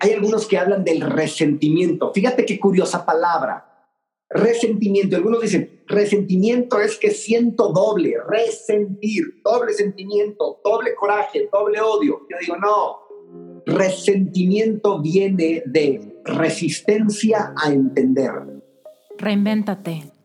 hay algunos que hablan del resentimiento. Fíjate qué curiosa palabra. Resentimiento. Algunos dicen, resentimiento es que siento doble, resentir, doble sentimiento, doble coraje, doble odio. Yo digo, no, resentimiento viene de resistencia a entender. Reinvéntate.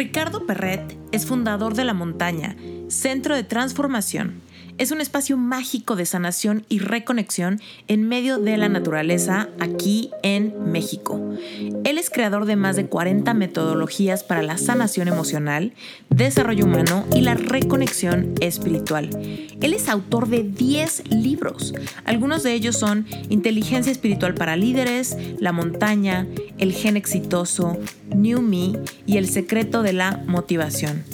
Ricardo Perret es fundador de La Montaña, Centro de Transformación es un espacio mágico de sanación y reconexión en medio de la naturaleza aquí en México. Él es creador de más de 40 metodologías para la sanación emocional, desarrollo humano y la reconexión espiritual. Él es autor de 10 libros. Algunos de ellos son Inteligencia Espiritual para Líderes, La Montaña, El Gen Exitoso, New Me y El Secreto de la Motivación.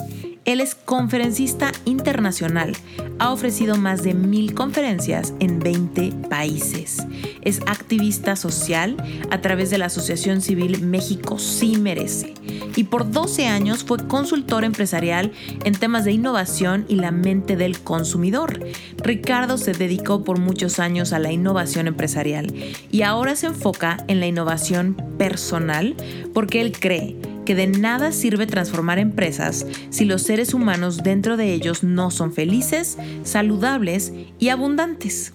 Él es conferencista internacional. Ha ofrecido más de mil conferencias en 20 países. Es activista social a través de la Asociación Civil México Sí Merece. Y por 12 años fue consultor empresarial en temas de innovación y la mente del consumidor. Ricardo se dedicó por muchos años a la innovación empresarial y ahora se enfoca en la innovación personal porque él cree que de nada sirve transformar empresas si los seres humanos dentro de ellos no son felices, saludables y abundantes.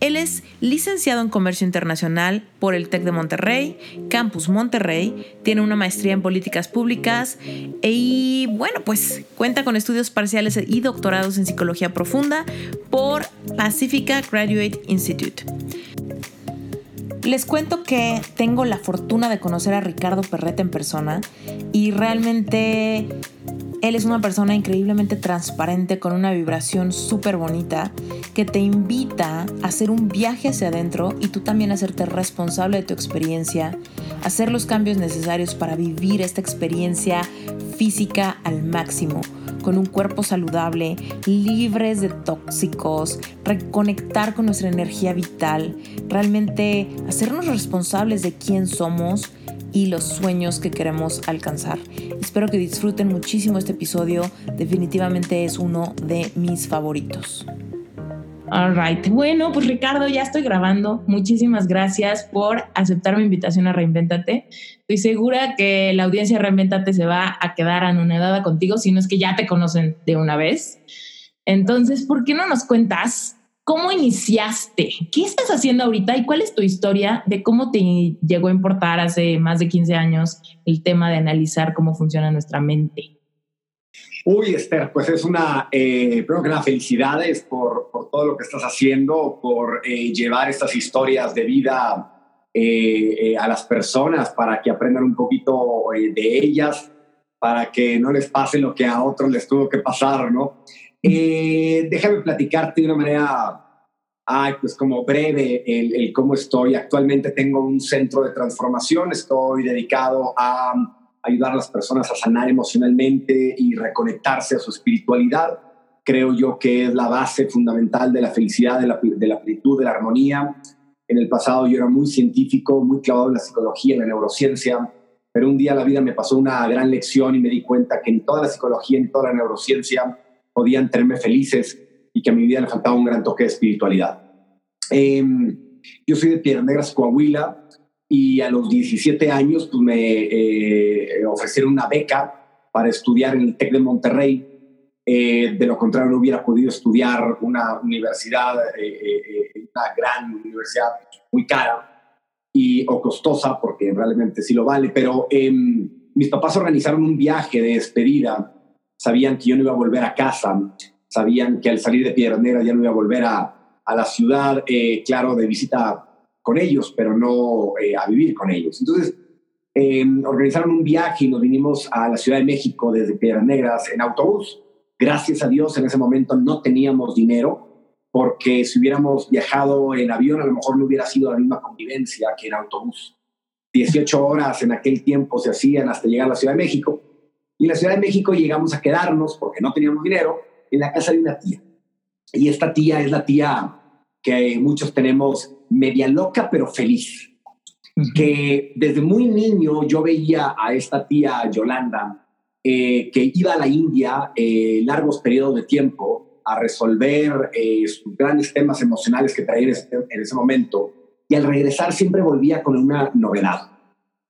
Él es licenciado en Comercio Internacional por el TEC de Monterrey, Campus Monterrey, tiene una maestría en Políticas Públicas y bueno, pues cuenta con estudios parciales y doctorados en Psicología Profunda por Pacifica Graduate Institute. Les cuento que tengo la fortuna de conocer a Ricardo Perrete en persona y realmente él es una persona increíblemente transparente con una vibración súper bonita que te invita a hacer un viaje hacia adentro y tú también a hacerte responsable de tu experiencia, hacer los cambios necesarios para vivir esta experiencia física al máximo con un cuerpo saludable, libres de tóxicos, reconectar con nuestra energía vital, realmente hacernos responsables de quién somos y los sueños que queremos alcanzar. Espero que disfruten muchísimo este episodio, definitivamente es uno de mis favoritos. All right. Bueno, pues Ricardo, ya estoy grabando. Muchísimas gracias por aceptar mi invitación a Reinventate. Estoy segura que la audiencia de Reinventate se va a quedar anonadada contigo, si no es que ya te conocen de una vez. Entonces, ¿por qué no nos cuentas cómo iniciaste? ¿Qué estás haciendo ahorita y cuál es tu historia de cómo te llegó a importar hace más de 15 años el tema de analizar cómo funciona nuestra mente? Uy, Esther, pues es una, eh, primero que nada, felicidades por, por, todo lo que estás haciendo, por eh, llevar estas historias de vida eh, eh, a las personas para que aprendan un poquito de ellas, para que no les pase lo que a otros les tuvo que pasar, ¿no? Déjame platicarte de una manera, pues como breve, el, el cómo estoy. Actualmente tengo un centro de transformación, estoy dedicado a ayudar a las personas a sanar emocionalmente y reconectarse a su espiritualidad. Creo yo que es la base fundamental de la felicidad, de la, de la plenitud, de la armonía. En el pasado yo era muy científico, muy clavado en la psicología, en la neurociencia, pero un día la vida me pasó una gran lección y me di cuenta que en toda la psicología, en toda la neurociencia, podían tenerme felices y que a mi vida le faltaba un gran toque de espiritualidad. Em, yo soy de Piedras Negras, Coahuila, y a los 17 años pues, me eh, ofrecieron una beca para estudiar en el TEC de Monterrey. Eh, de lo contrario, no hubiera podido estudiar una universidad, eh, una gran universidad muy cara y, o costosa, porque realmente sí lo vale. Pero em, mis papás organizaron un viaje de despedida. Sabían que yo no iba a volver a casa, sabían que al salir de Piedras Negras ya no iba a volver a, a la ciudad, eh, claro, de visita con ellos, pero no eh, a vivir con ellos. Entonces, em, organizaron un viaje y nos vinimos a la Ciudad de México desde Piedras Negras en autobús. Gracias a Dios en ese momento no teníamos dinero, porque si hubiéramos viajado en avión a lo mejor no hubiera sido la misma convivencia que en autobús. 18 horas en aquel tiempo se hacían hasta llegar a la Ciudad de México. Y en la Ciudad de México llegamos a quedarnos, porque no teníamos dinero, en la casa de una tía. Y esta tía es la tía que muchos tenemos media loca pero feliz. Que desde muy niño yo veía a esta tía Yolanda eh, que iba a la India eh, largos periodos de tiempo a resolver eh, sus grandes temas emocionales que traía en ese, momento y al regresar siempre volvía con una novedad.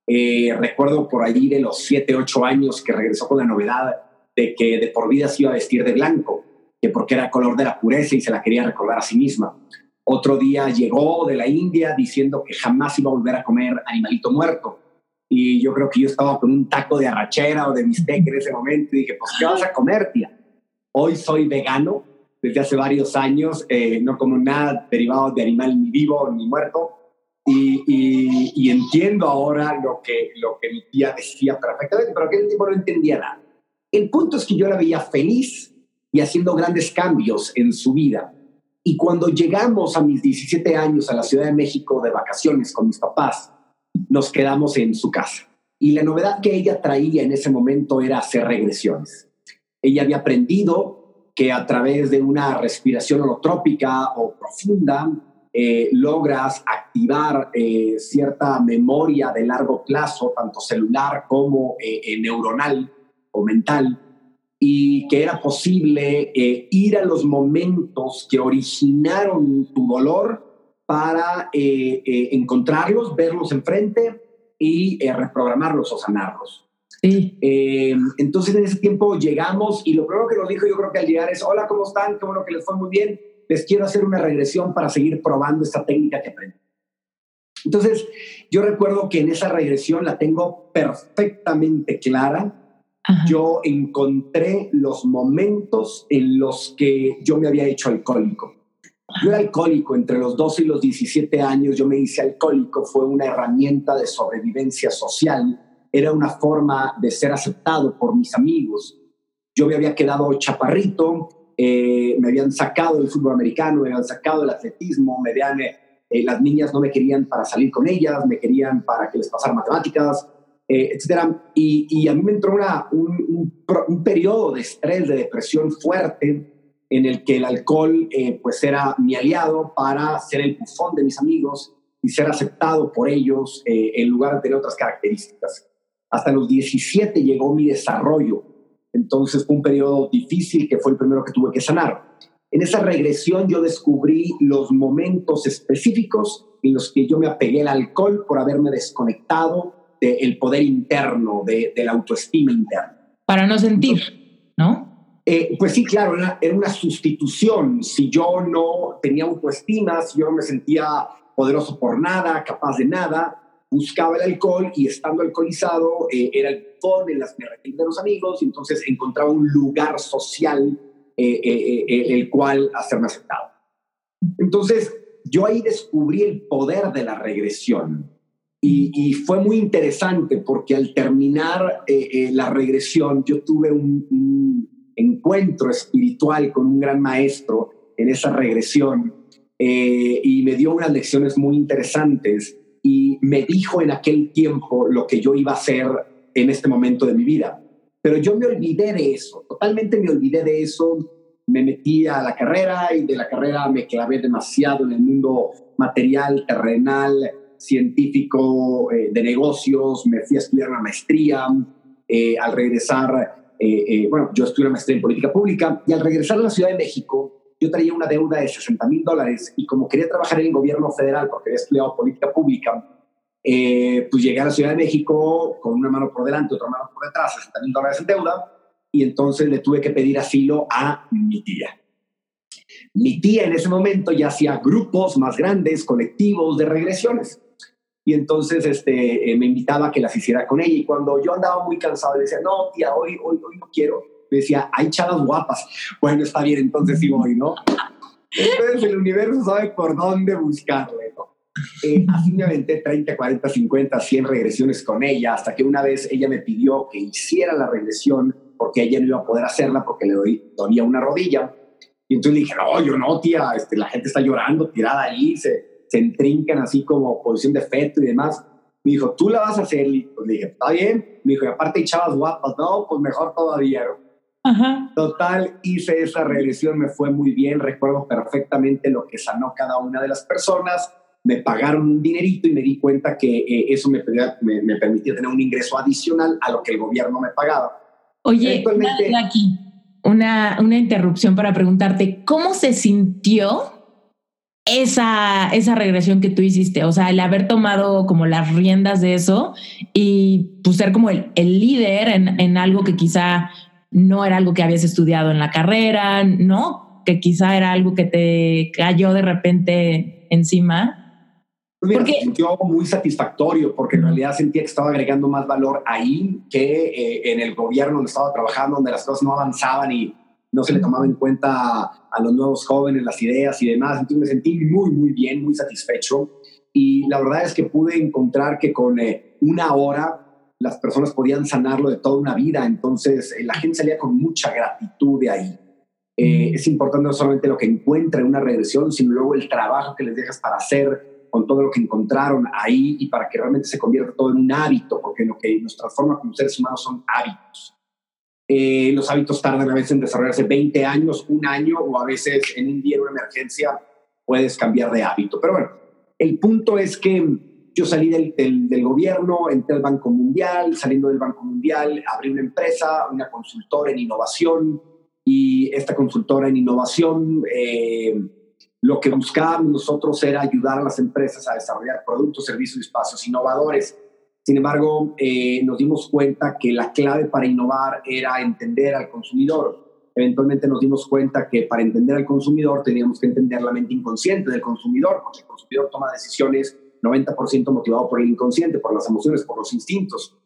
Recuerdo por allí de los 7, 8 años que regresó con la novedad de que de por vida se iba a vestir de blanco, que porque era color de la pureza y se la quería recordar a sí misma. Otro día llegó de la India diciendo que jamás iba a volver a comer animalito muerto. Y yo creo que yo estaba con un taco de arrachera o de bistec en ese momento y dije, pues, ¿qué vas a comer, tía? Hoy soy vegano desde hace varios años, eh, no como nada derivado de animal ni vivo ni muerto. Y, entiendo ahora lo que, lo que mi tía decía perfectamente, pero aquel tiempo no entendía nada. El punto es que yo la veía feliz y haciendo grandes cambios en su vida. Y cuando llegamos a mis 17 años a la Ciudad de México de vacaciones con mis papás, nos quedamos en su casa. Y la novedad que ella traía en ese momento era hacer regresiones. Ella había aprendido que a través de una respiración holotrópica o profunda eh, logras activar eh, cierta memoria de largo plazo, tanto celular como eh, neuronal o mental, y que era posible ir a los momentos que originaron tu dolor para encontrarlos, verlos enfrente y reprogramarlos o sanarlos. Sí. entonces en ese tiempo llegamos y lo primero que nos dijo yo creo que al llegar es, hola, ¿cómo están? Qué bueno que les fue muy bien. Les quiero hacer una regresión para seguir probando esta técnica que aprendí. Entonces, yo recuerdo que en esa regresión la tengo perfectamente clara yo encontré los momentos en los que yo me había hecho alcohólico. Yo era alcohólico entre los 12 y los 17 años, yo me hice alcohólico, fue una herramienta de sobrevivencia social, era una forma de ser aceptado por mis amigos. Yo me había quedado chaparrito, eh, me habían sacado del fútbol americano, me habían sacado del atletismo, me habían, eh, eh, las niñas no me querían para salir con ellas, me querían para que les pasara matemáticas, eh, etcétera. Y, a mí me entró una, un, un, periodo de estrés, de depresión fuerte, en el que el alcohol eh, pues era mi aliado para ser el bufón de mis amigos y ser aceptado por ellos en lugar de tener otras características. Hasta los 17 llegó mi desarrollo. Entonces fue un periodo difícil que fue el primero que tuve que sanar. En esa regresión yo descubrí los momentos específicos en los que yo me apegué al alcohol por haberme desconectado del poder interno, de, la autoestima interna. Para no sentir, ¿no? Eh, pues sí, claro, era, una sustitución. Si yo no tenía autoestima, si yo no me sentía poderoso por nada, capaz de nada, buscaba el alcohol y estando alcoholizado eh, era el botón en las de los amigos y entonces encontraba un lugar social eh, el cual hacerme aceptado. Entonces yo ahí descubrí el poder de la regresión. Y, fue muy interesante porque al terminar eh, eh, la regresión yo tuve un, encuentro espiritual con un gran maestro en esa regresión eh, y me dio unas lecciones muy interesantes y me dijo en aquel tiempo lo que yo iba a hacer en este momento de mi vida. Pero yo me olvidé de eso, totalmente me olvidé de eso, me metí a la carrera y de la carrera me clavé demasiado en el mundo material, terrenal, científico eh, de negocios, me fui a estudiar una maestría, eh, al regresar, eh, bueno, yo estudié una maestría en política pública y al regresar a la Ciudad de México, yo traía una deuda de 60 mil dólares y como quería trabajar en el gobierno federal porque había estudiado política pública, pues llegué a la Ciudad de México con una mano por delante, otra mano por detrás, 60 mil dólares en deuda y entonces le tuve que pedir asilo a mi tía. Mi tía en ese momento ya hacía grupos más grandes, colectivos de regresiones y entonces este, eh, me invitaba a que las hiciera con ella. Y cuando yo andaba muy cansado, le decía, no, tía, hoy, hoy, hoy no quiero. Me decía, hay chavas guapas. Bueno, está bien, entonces sí voy, ¿no? Entonces el universo sabe por dónde buscarle, ¿no? Eh, así me aventé 30, 40, 50, 100 regresiones con ella, hasta que una vez ella me pidió que hiciera la regresión porque ella no iba a poder hacerla porque le doy, dolía una rodilla. Y entonces le dije, no, yo no, tía, este, la gente está llorando, tirada ahí, se, se entrincan así como posición de feto y demás. Me dijo, tú la vas a hacer. Y pues le dije, está bien. Me dijo, y aparte hay chavas guapas. No, pues mejor todavía. Ajá. Total, hice esa regresión, me fue muy bien. Recuerdo perfectamente lo que sanó cada una de las personas. Me pagaron un dinerito y me di cuenta que eh, eso me, me, me, permitía tener un ingreso adicional a lo que el gobierno me pagaba. Oye, aquí una, una interrupción para preguntarte, ¿cómo se sintió esa, esa regresión que tú hiciste, o sea, el haber tomado como las riendas de eso y pues ser como el, el líder en, en, algo que quizá no era algo que habías estudiado en la carrera, ¿no? Que quizá era algo que te cayó de repente encima. Pues mira, porque, se sintió muy satisfactorio porque en realidad sentía que estaba agregando más valor ahí que eh, en el gobierno donde estaba trabajando, donde las cosas no avanzaban y no se le tomaba en cuenta a los nuevos jóvenes las ideas y demás. Entonces me sentí muy, muy bien, muy satisfecho. Y la verdad es que pude encontrar que con eh, una hora las personas podían sanarlo de toda una vida. Entonces eh, la gente salía con mucha gratitud de ahí. Eh, es importante no solamente lo que encuentra en una regresión, sino luego el trabajo que les dejas para hacer con todo lo que encontraron ahí y para que realmente se convierta todo en un hábito, porque lo que nos transforma como seres humanos son hábitos. Eh, los hábitos tardan a veces en desarrollarse 20 años, un año o a veces en un día, en una emergencia, puedes cambiar de hábito. Pero bueno, el punto es que yo salí del, del, gobierno, entré al Banco Mundial, saliendo del Banco Mundial, abrí una empresa, una consultora en innovación y esta consultora en innovación, eh, lo que buscábamos nosotros era ayudar a las empresas a desarrollar productos, servicios y espacios innovadores sin embargo, eh, nos dimos cuenta que la clave para innovar era entender al consumidor. Eventualmente nos dimos cuenta que para entender al consumidor teníamos que entender la mente inconsciente del consumidor, porque el consumidor toma decisiones 90% motivado por el inconsciente, por las emociones, por los instintos.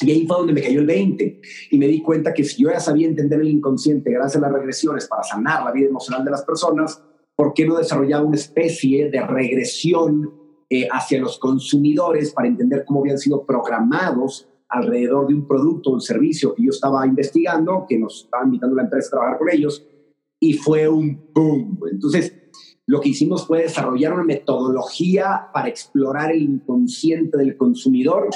Y ahí fue donde me cayó el 20 y me di cuenta que si yo ya sabía entender el inconsciente gracias a las regresiones para sanar la vida emocional de las personas, ¿por qué no desarrollaba una especie de regresión eh, hacia los consumidores para entender cómo habían sido programados alrededor de un producto o un servicio que yo estaba investigando, que nos estaba invitando la empresa a trabajar con ellos, y fue un boom. Entonces, lo que hicimos fue desarrollar una metodología para explorar el inconsciente del consumidor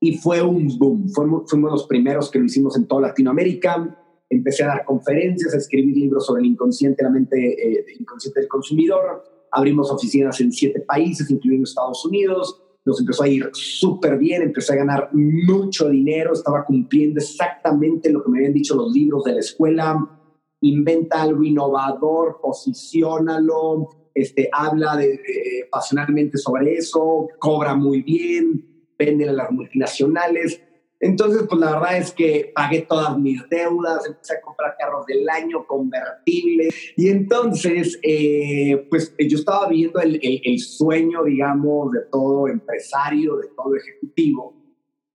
y fue un boom. Fuimos, los primeros que lo hicimos en toda Latinoamérica. Empecé a dar conferencias, a escribir libros sobre el inconsciente, la mente eh, inconsciente del consumidor abrimos oficinas en siete países, incluyendo Estados Unidos, nos empezó a ir súper bien, empecé a ganar mucho dinero, estaba cumpliendo exactamente lo que me habían dicho los libros de la escuela, inventa algo innovador, posiciónalo, este, habla de, pasionalmente sobre eso, cobra muy bien, vende a las multinacionales. Entonces, pues la verdad es que pagué todas mis deudas, empecé a comprar carros del año convertibles y entonces, eh, pues yo estaba viendo el, sueño, digamos, de todo empresario, de todo ejecutivo.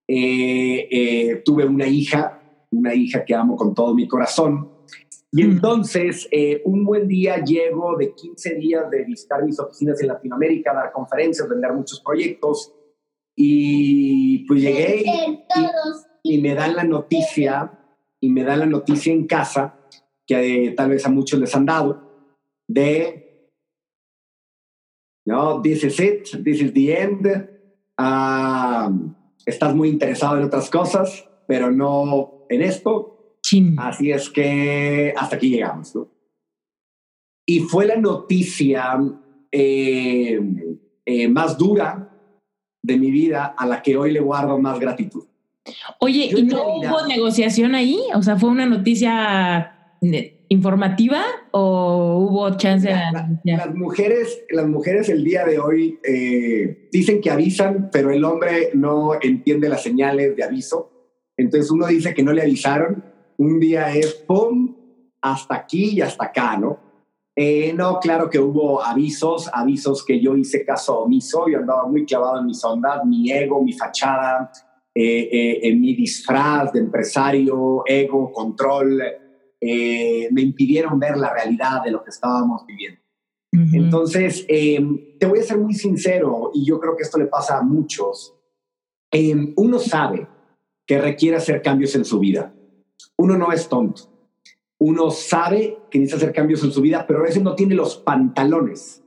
Eh, eh, tuve una hija, una hija que amo con todo mi corazón. Y entonces, un buen día llego de 15 días de visitar mis oficinas en Latinoamérica, dar conferencias, vender muchos proyectos. Y pues llegué y, me dan la noticia, y me dan la noticia en casa, que tal vez a muchos les han dado, de, no, this is it, this is the end, um, estás muy interesado en otras cosas, pero no en esto. Así es que hasta aquí llegamos, ¿no? Y fue la noticia eh, eh, más dura de mi vida a la que hoy le guardo más gratitud. Oye, ¿y no hubo negociación ahí? O sea, ¿fue una noticia informativa o hubo chance de las mujeres las mujeres el día de hoy eh, dicen que avisan pero el hombre no entiende las señales de aviso entonces uno dice que no le avisaron un día es pum hasta aquí y hasta acá no eh, no, claro que hubo avisos, avisos que yo hice caso omiso, yo andaba muy clavado en mis ondas, mi ego, mi fachada, eh, eh, en mi disfraz de empresario, ego, control, me impidieron ver la realidad de lo que estábamos viviendo. Entonces, em, te voy a ser muy sincero, y yo creo que esto le pasa a muchos. Em, uno sabe que requiere hacer cambios en su vida. Uno no es tonto. Uno sabe que necesita hacer cambios en su vida, pero a veces no tiene los pantalones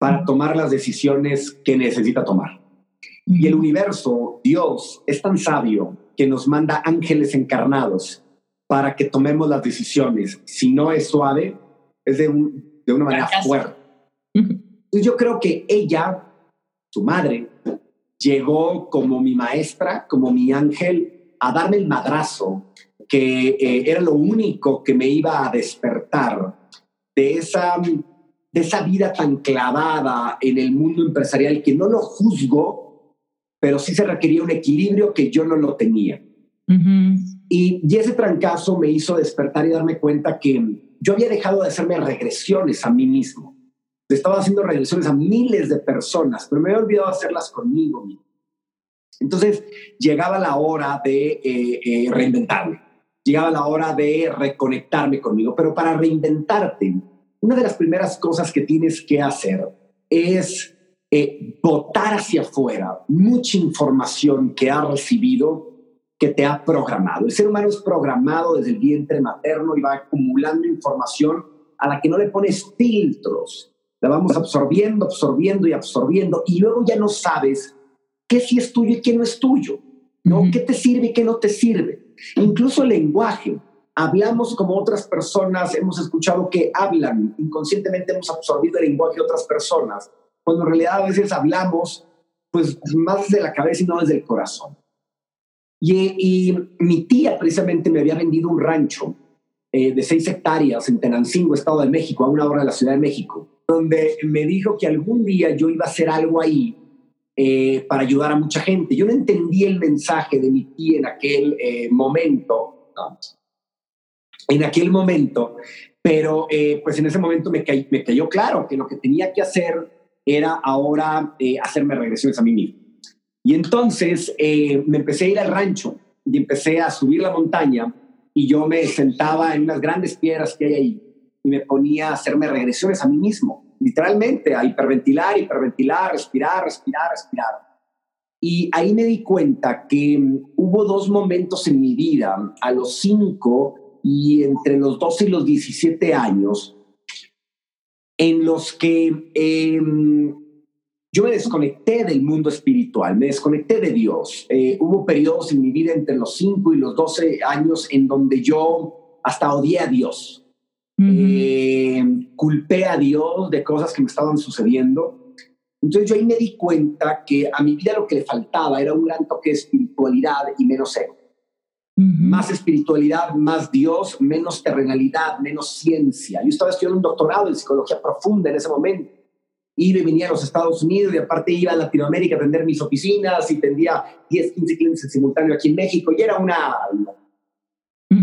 para tomar las decisiones que necesita tomar. Y el universo, Dios, es tan sabio que nos manda ángeles encarnados para que tomemos las decisiones. Si no es suave, es de, de una manera fuerte. Yo creo que ella, su madre, llegó como mi maestra, como mi ángel, a darme el madrazo, que eh, era lo único que me iba a despertar de esa, de esa vida tan clavada en el mundo empresarial que no lo juzgo, pero sí se requería un equilibrio que yo no lo tenía. y, y ese trancazo me hizo despertar y darme cuenta que yo había dejado de hacerme regresiones a mí mismo estaba haciendo regresiones a miles de personas, pero me había olvidado hacerlas conmigo. Entonces llegaba la hora de eh, eh, reinventarme, llegaba la hora de reconectarme conmigo, pero para reinventarte, una de las primeras cosas que tienes que hacer es eh, botar hacia afuera mucha información que has recibido que te ha programado. El ser humano es programado desde el vientre materno y va acumulando información a la que no le pones filtros la vamos absorbiendo, absorbiendo y absorbiendo, y luego ya no sabes qué sí es tuyo y qué no es tuyo, ¿no? ¿Qué te sirve y qué no te sirve? Incluso el lenguaje. Hablamos como otras personas, hemos escuchado que hablan, inconscientemente hemos absorbido el lenguaje de otras personas, cuando en realidad a veces hablamos pues más desde la cabeza y no desde el corazón. Y, mi tía precisamente me había vendido un rancho eh, de seis hectáreas en Tenancingo, Estado de México, a una hora de la Ciudad de México donde me dijo que algún día yo iba a hacer algo ahí eh, para ayudar a mucha gente. Yo no entendí el mensaje de mi tía en aquel eh, momento, en aquel momento, pero eh, pues en ese momento me, me, cayó claro que lo que tenía que hacer era ahora hacerme regresiones a mí mismo. Y entonces me empecé a ir al rancho y empecé a subir la montaña y yo me sentaba en unas grandes piedras que hay ahí y me ponía a hacerme regresiones a mí mismo, literalmente, a hiperventilar, hiperventilar, respirar, respirar, respirar. Y ahí me di cuenta que mm, hubo dos momentos en mi vida, a los 5 y entre los 12 y los 17 años, en los que em, yo me desconecté del mundo espiritual, me desconecté de Dios. Eh, hubo periodos en mi vida entre los 5 y los 12 años en donde yo hasta odié a Dios. Eh, culpé a Dios de cosas que me estaban sucediendo. Entonces yo ahí me di cuenta que a mi vida lo que le faltaba era un gran toque de espiritualidad y menos ego. Más espiritualidad, más Dios, menos terrenalidad, menos ciencia. Yo estaba estudiando un doctorado en psicología profunda en ese momento. Iba y venía a los Estados Unidos y aparte iba a Latinoamérica a atender mis oficinas y tendría 10, 15 clientes en simultáneo aquí en México y era una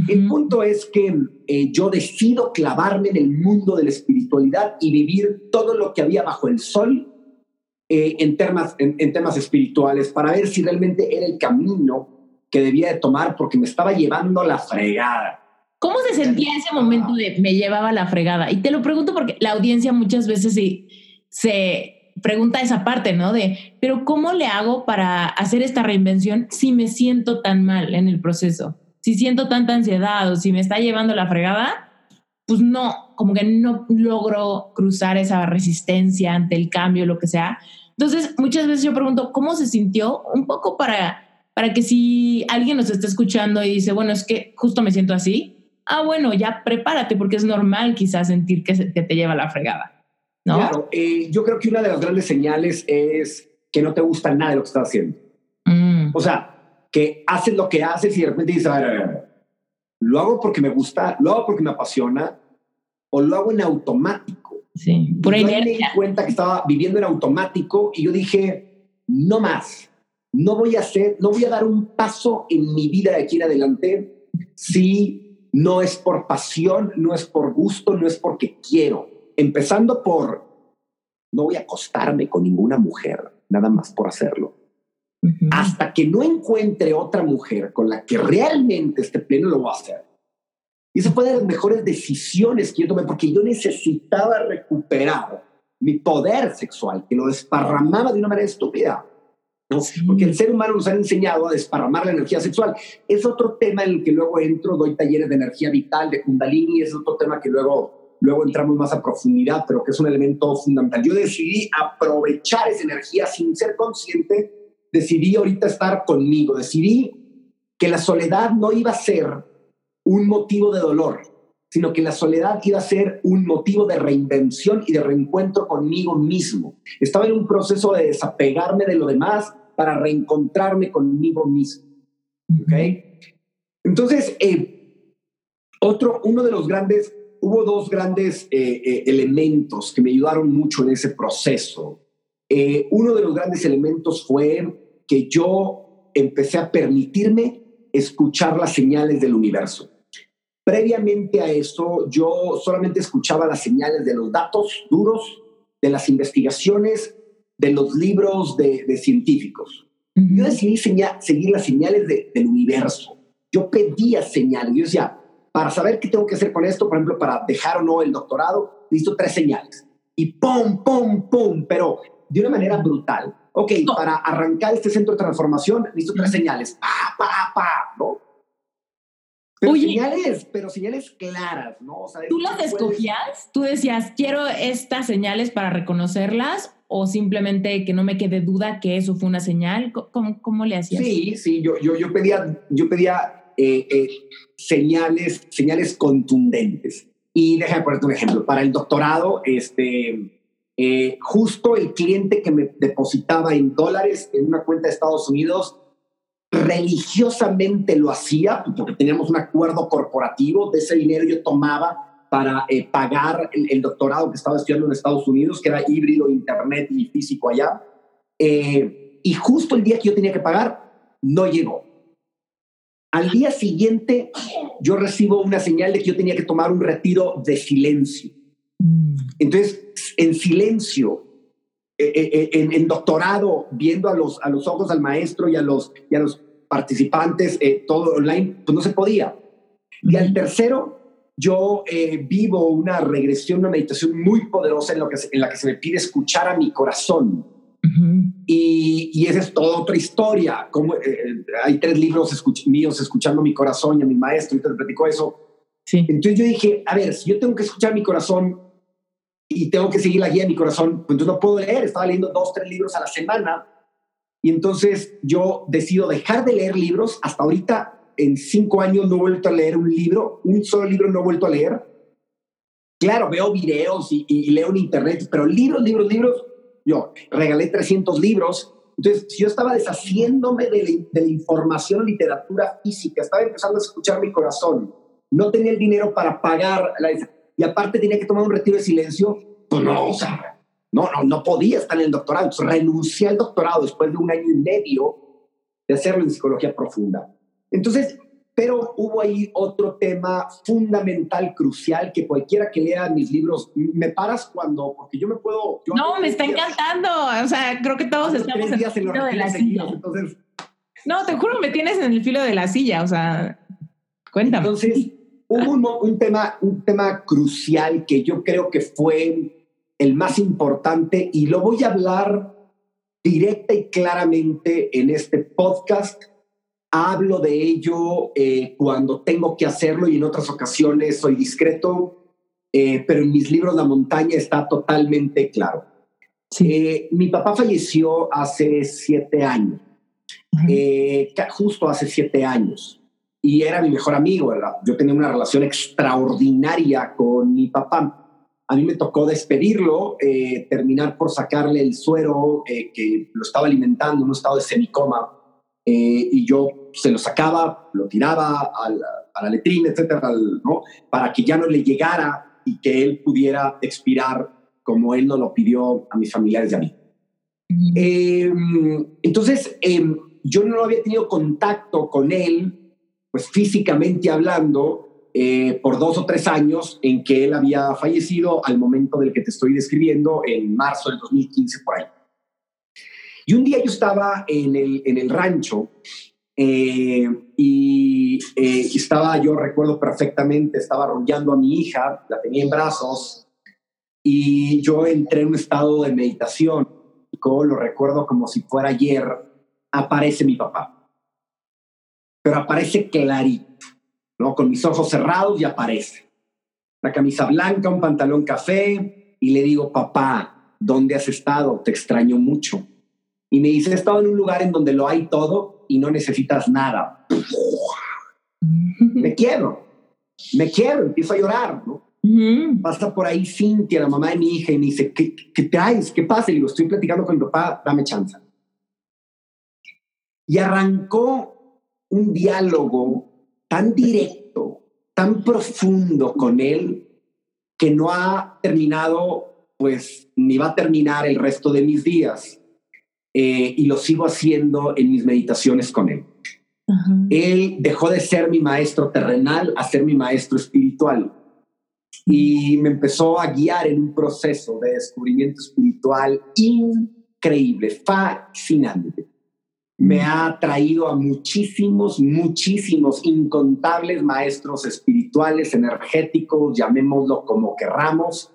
el punto es que eh, yo decido clavarme en el mundo de la espiritualidad y vivir todo lo que había bajo el sol eh, en, temas, en, temas espirituales para ver si realmente era el camino que debía de tomar porque me estaba llevando la fregada. ¿Cómo se sentía ese momento de me llevaba la fregada? Y te lo pregunto porque la audiencia muchas veces se, se pregunta esa parte, ¿no? De, pero ¿cómo le hago para hacer esta reinvención si me siento tan mal en el proceso? Si siento tanta ansiedad o si me está llevando la fregada, pues no, como que no logro cruzar esa resistencia ante el cambio, lo que sea. Entonces, muchas veces yo pregunto, ¿cómo se sintió? Un poco para, para que si alguien nos está escuchando y dice, bueno, es que justo me siento así, ah, bueno, ya prepárate porque es normal quizás sentir que, te lleva la fregada. ¿no? Claro, eh, yo creo que una de las grandes señales es que no te gusta nada de lo que estás haciendo. Mm. O sea, que haces lo que haces y de repente dices, a ver, lo hago porque me gusta, lo hago porque me apasiona o lo hago en automático. Sí, por ahí me di cuenta que estaba viviendo en automático y yo dije, no más, no voy a hacer, no voy a dar un paso en mi vida de aquí en adelante si no es por pasión, no es por gusto, no es porque quiero. Empezando por, no voy a acostarme con ninguna mujer, nada más por hacerlo hasta que no encuentre otra mujer con la que realmente esté pleno, lo voy a hacer. Y esa fue de las mejores decisiones que yo tomé porque yo necesitaba recuperar mi poder sexual, que lo desparramaba de una manera estúpida. ¿no? Porque el ser humano nos ha enseñado a desparramar la energía sexual. Es otro tema en el que luego entro, doy talleres de energía vital, de kundalini, es otro tema que luego, luego entramos más a profundidad, pero que es un elemento fundamental. Yo decidí aprovechar esa energía sin ser consciente, decidí ahorita estar conmigo, decidí que la soledad no iba a ser un motivo de dolor, sino que la soledad iba a ser un motivo de reinvención y de reencuentro conmigo mismo. Estaba en un proceso de desapegarme de lo demás para reencontrarme conmigo mismo. ¿Ok? Entonces, eh, otro, uno de los grandes, hubo dos grandes eh, eh, elementos que me ayudaron mucho en ese proceso. uno de los grandes elementos fue que yo empecé a permitirme escuchar las señales del universo. Previamente a eso, yo solamente escuchaba las señales de los datos duros, de las investigaciones, de los libros de, científicos. Yo decidí seguir las señales del universo. Yo pedía señales. Yo decía, para saber qué tengo que hacer con esto, por ejemplo, para dejar o no el doctorado, necesito tres señales. Y pum, pum, pum, pero de una manera brutal. Ok, para arrancar este centro de transformación, necesito tres señales. Pa, pa, pa, ¿no? Pero señales, pero señales claras, ¿no? ¿Tú las escogías? ¿Tú decías, quiero estas señales para reconocerlas? ¿O simplemente que no me quede duda que eso fue una señal? ¿Cómo, cómo le hacías? Sí, sí, yo, yo, yo pedía, yo pedía eh, eh, señales, señales contundentes. Y déjame ponerte un ejemplo. Para el doctorado, este, eh, justo el cliente que me depositaba en dólares en una cuenta de Estados Unidos religiosamente lo hacía, porque teníamos un acuerdo corporativo, de ese dinero yo tomaba para eh, pagar el, doctorado que estaba estudiando en Estados Unidos, que era híbrido, internet y físico allá. Eh, y justo el día que yo tenía que pagar, no llegó. Al día siguiente, yo recibo una señal de que yo tenía que tomar un retiro de silencio. Mm. Entonces, en silencio, eh, eh, eh, en, doctorado, viendo a los, a los ojos al maestro y a los, y a los participantes, todo online, pues no se podía. Y al tercero, yo vivo una regresión, una meditación muy poderosa en, lo que, en la que se me pide escuchar a mi corazón. y, y, esa es toda otra historia. Como, hay tres libros míos escuchando mi corazón y a mi maestro, y te platico eso. Sí. Entonces yo dije, a ver, si yo tengo que escuchar mi corazón, y tengo que seguir la guía de mi corazón, pues entonces no puedo leer, estaba leyendo dos, tres libros a la semana y entonces yo decido dejar de leer libros. Hasta ahorita, en cinco años, no he vuelto a leer un libro, un solo libro no he vuelto a leer. Claro, veo videos y, leo en internet, pero libros, libros, libros, yo regalé 300 libros. Entonces, si yo estaba deshaciéndome de la, de la información, literatura física, estaba empezando a escuchar mi corazón, no tenía el dinero para pagar la y aparte tenía que tomar un retiro de silencio, pues no, o sea, no, no, no podía estar en el doctorado. Entonces renuncié al doctorado después de un año y medio de hacerlo en psicología profunda. Entonces, pero hubo ahí otro tema fundamental, crucial, que cualquiera que lea mis libros, me paras cuando, porque yo me puedo... no, me está encantando. O sea, creo que todos estamos en el filo de la silla. entonces, no, te juro, me tienes en el filo de la silla. O sea, cuéntame. Entonces, Hubo un, tema, un tema crucial que yo creo que fue el más importante y lo voy a hablar directa y claramente en este podcast. Hablo de ello eh, cuando tengo que hacerlo y en otras ocasiones soy discreto, eh, pero en mis libros La montaña está totalmente claro. Eh, mi papá falleció hace siete años, justo hace siete años y era mi mejor amigo. Yo tenía una relación extraordinaria con mi papá. A mí me tocó despedirlo, eh, terminar por sacarle el suero eh, que lo estaba alimentando en un estado de semicoma. Eh, y yo se lo sacaba, lo tiraba a la, a la letrina, etcétera, ¿no? para que ya no le llegara y que él pudiera expirar como él nos lo pidió a mis familiares y a mí. Em, entonces, em, yo no había tenido contacto con él pues físicamente hablando, eh, por dos o tres años en que él había fallecido al momento del que te estoy describiendo, en marzo del 2015 por ahí. Y un día yo estaba en el, en el rancho eh, y eh, estaba, yo recuerdo perfectamente, estaba arrollando a mi hija, la tenía en brazos, y yo entré en un estado de meditación. Lo recuerdo como si fuera ayer. Aparece mi papá. Pero aparece clarito, ¿no? Con mis ojos cerrados y aparece. La camisa blanca, un pantalón café y le digo, papá, ¿dónde has estado? Te extraño mucho. Y me dice, he estado en un lugar en donde lo hay todo y no necesitas nada. me quiero, me quiero, empiezo a llorar, ¿no? Pasa por ahí Cintia, la mamá de mi hija, y me dice, ¿qué, qué traes? ¿Qué pasa? Y digo, estoy platicando con mi papá, dame chance. Y arrancó un diálogo tan directo, tan profundo con él, que no ha terminado, pues, ni va a terminar el resto de mis días. Eh, y lo sigo haciendo en mis meditaciones con él. Él dejó de ser mi maestro terrenal a ser mi maestro espiritual y me empezó a guiar en un proceso de descubrimiento espiritual increíble, fascinante. Me ha traído a muchísimos, muchísimos, incontables maestros espirituales, energéticos, llamémoslo como querramos.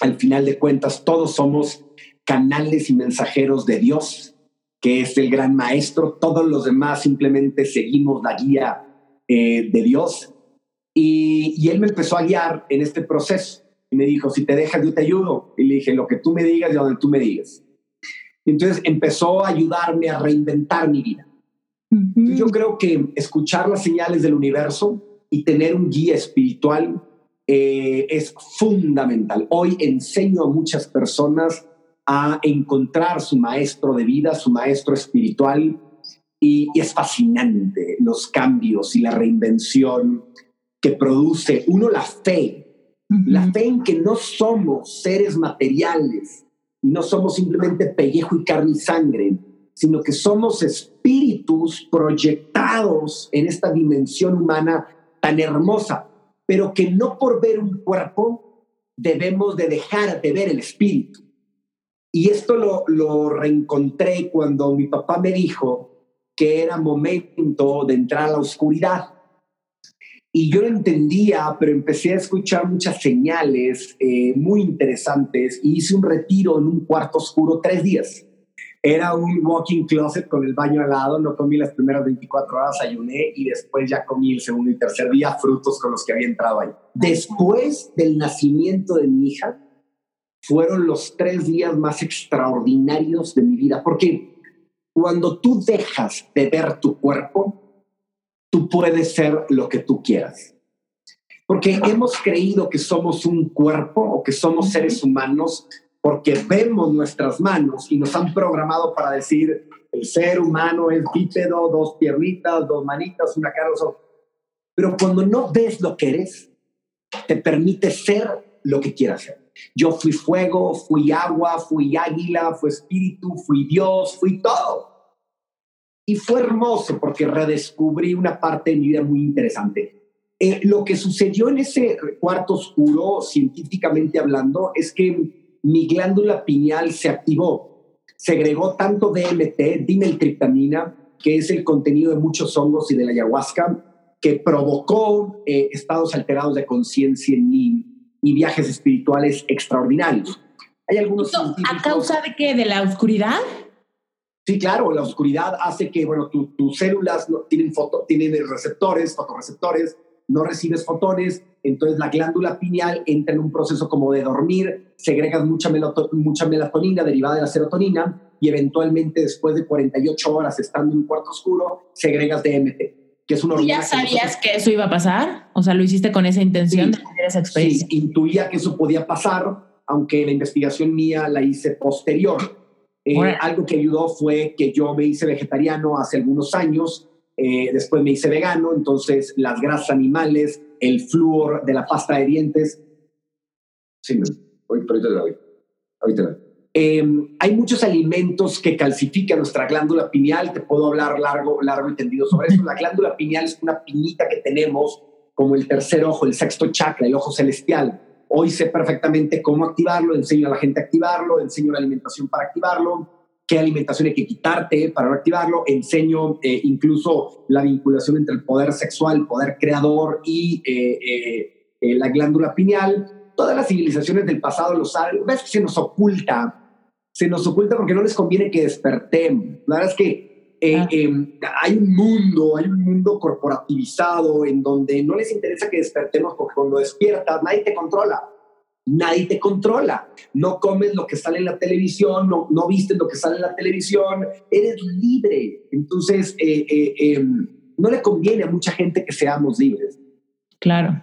Al final de cuentas, todos somos canales y mensajeros de Dios, que es el gran maestro. Todos los demás simplemente seguimos la guía eh, de Dios y, él me empezó a guiar en este proceso. Y me dijo, si te dejas, yo te ayudo. Y le dije, lo que tú me digas y donde tú me digas. Entonces empezó a ayudarme a reinventar mi vida. Yo creo que escuchar las señales del universo y tener un guía espiritual eh, es fundamental. Hoy enseño a muchas personas a encontrar su maestro de vida, su maestro espiritual, y, y es fascinante los cambios y la reinvención que produce, uno, la fe, la fe en que no somos seres materiales y no somos simplemente pellejo y carne y sangre, sino que somos espíritus proyectados en esta dimensión humana tan hermosa, pero que no por ver un cuerpo debemos de dejar de ver el espíritu. Y esto lo, lo reencontré cuando mi papá me dijo que era momento de entrar a la oscuridad y yo lo entendía, pero empecé a escuchar muchas señales eh, muy interesantes y hice un retiro en un cuarto oscuro tres días. Era un walking closet con el baño al lado, no comí las primeras 24 horas, ayuné y después ya comí el segundo y tercer día frutos con los que había entrado ahí. Después del nacimiento de mi hija, fueron los tres días más extraordinarios de mi vida, porque cuando tú dejas de ver tu cuerpo, tú puedes ser lo que tú quieras. Porque hemos creído que somos un cuerpo o que somos seres humanos porque vemos nuestras manos y nos han programado para decir el ser humano es bípedo, dos piernitas, dos manitas, una cara. Pero cuando no ves lo que eres, te permite ser lo que quieras ser. Yo fui fuego, fui agua, fui águila, fui espíritu, fui Dios, fui todo. Y fue hermoso porque redescubrí una parte de mi vida muy interesante. Eh, lo que sucedió en ese cuarto oscuro, científicamente hablando, es que mi glándula pineal se activó. Segregó tanto DMT, dimetiltriptamina, que es el contenido de muchos hongos y de la ayahuasca, que provocó eh, estados alterados de conciencia en mí y viajes espirituales extraordinarios. Hay algunos ¿A causa de qué? ¿De la oscuridad? Sí, claro, la oscuridad hace que, bueno, tus células no, tienen, foto, tienen receptores, fotoreceptores, no recibes fotones, entonces la glándula pineal entra en un proceso como de dormir, segregas mucha, mucha melatonina derivada de la serotonina y eventualmente después de 48 horas estando en un cuarto oscuro, segregas DMT, que es una ¿Ya sabías que, eso iba a pasar? O sea, ¿lo hiciste con esa intención de tener esa experiencia? Sí, intuía que eso podía pasar, aunque la investigación mía la hice posterior eh, algo que ayudó fue que yo me hice vegetariano hace algunos años, eh, después me hice vegano, entonces las grasas animales, el flúor de la pasta de dientes. Sí, ahorita la Ahorita em, hay muchos alimentos que calcifican nuestra glándula pineal, te puedo hablar largo, largo y tendido sobre eso. La glándula pineal es una pinita que tenemos como el tercer ojo, el sexto chakra, el ojo celestial Hoy sé perfectamente cómo activarlo, enseño a la gente a activarlo, enseño la alimentación para activarlo, qué alimentación hay que quitarte para activarlo, enseño eh, incluso la vinculación entre el poder sexual, el poder creador y eh, eh, la glándula pineal. todas las civilizaciones del pasado lo saben, ves que se nos oculta, se nos oculta porque no les conviene que despertemos. La verdad es que eh, em, hay un mundo, hay un mundo corporativizado en donde no les interesa que despertemos porque cuando despiertas nadie te controla. Nadie te controla. No comes lo que sale en la televisión, no, no vistes lo que sale en la televisión, eres libre. Entonces, eh, eh, em, no le conviene a mucha gente que seamos libres. Claro.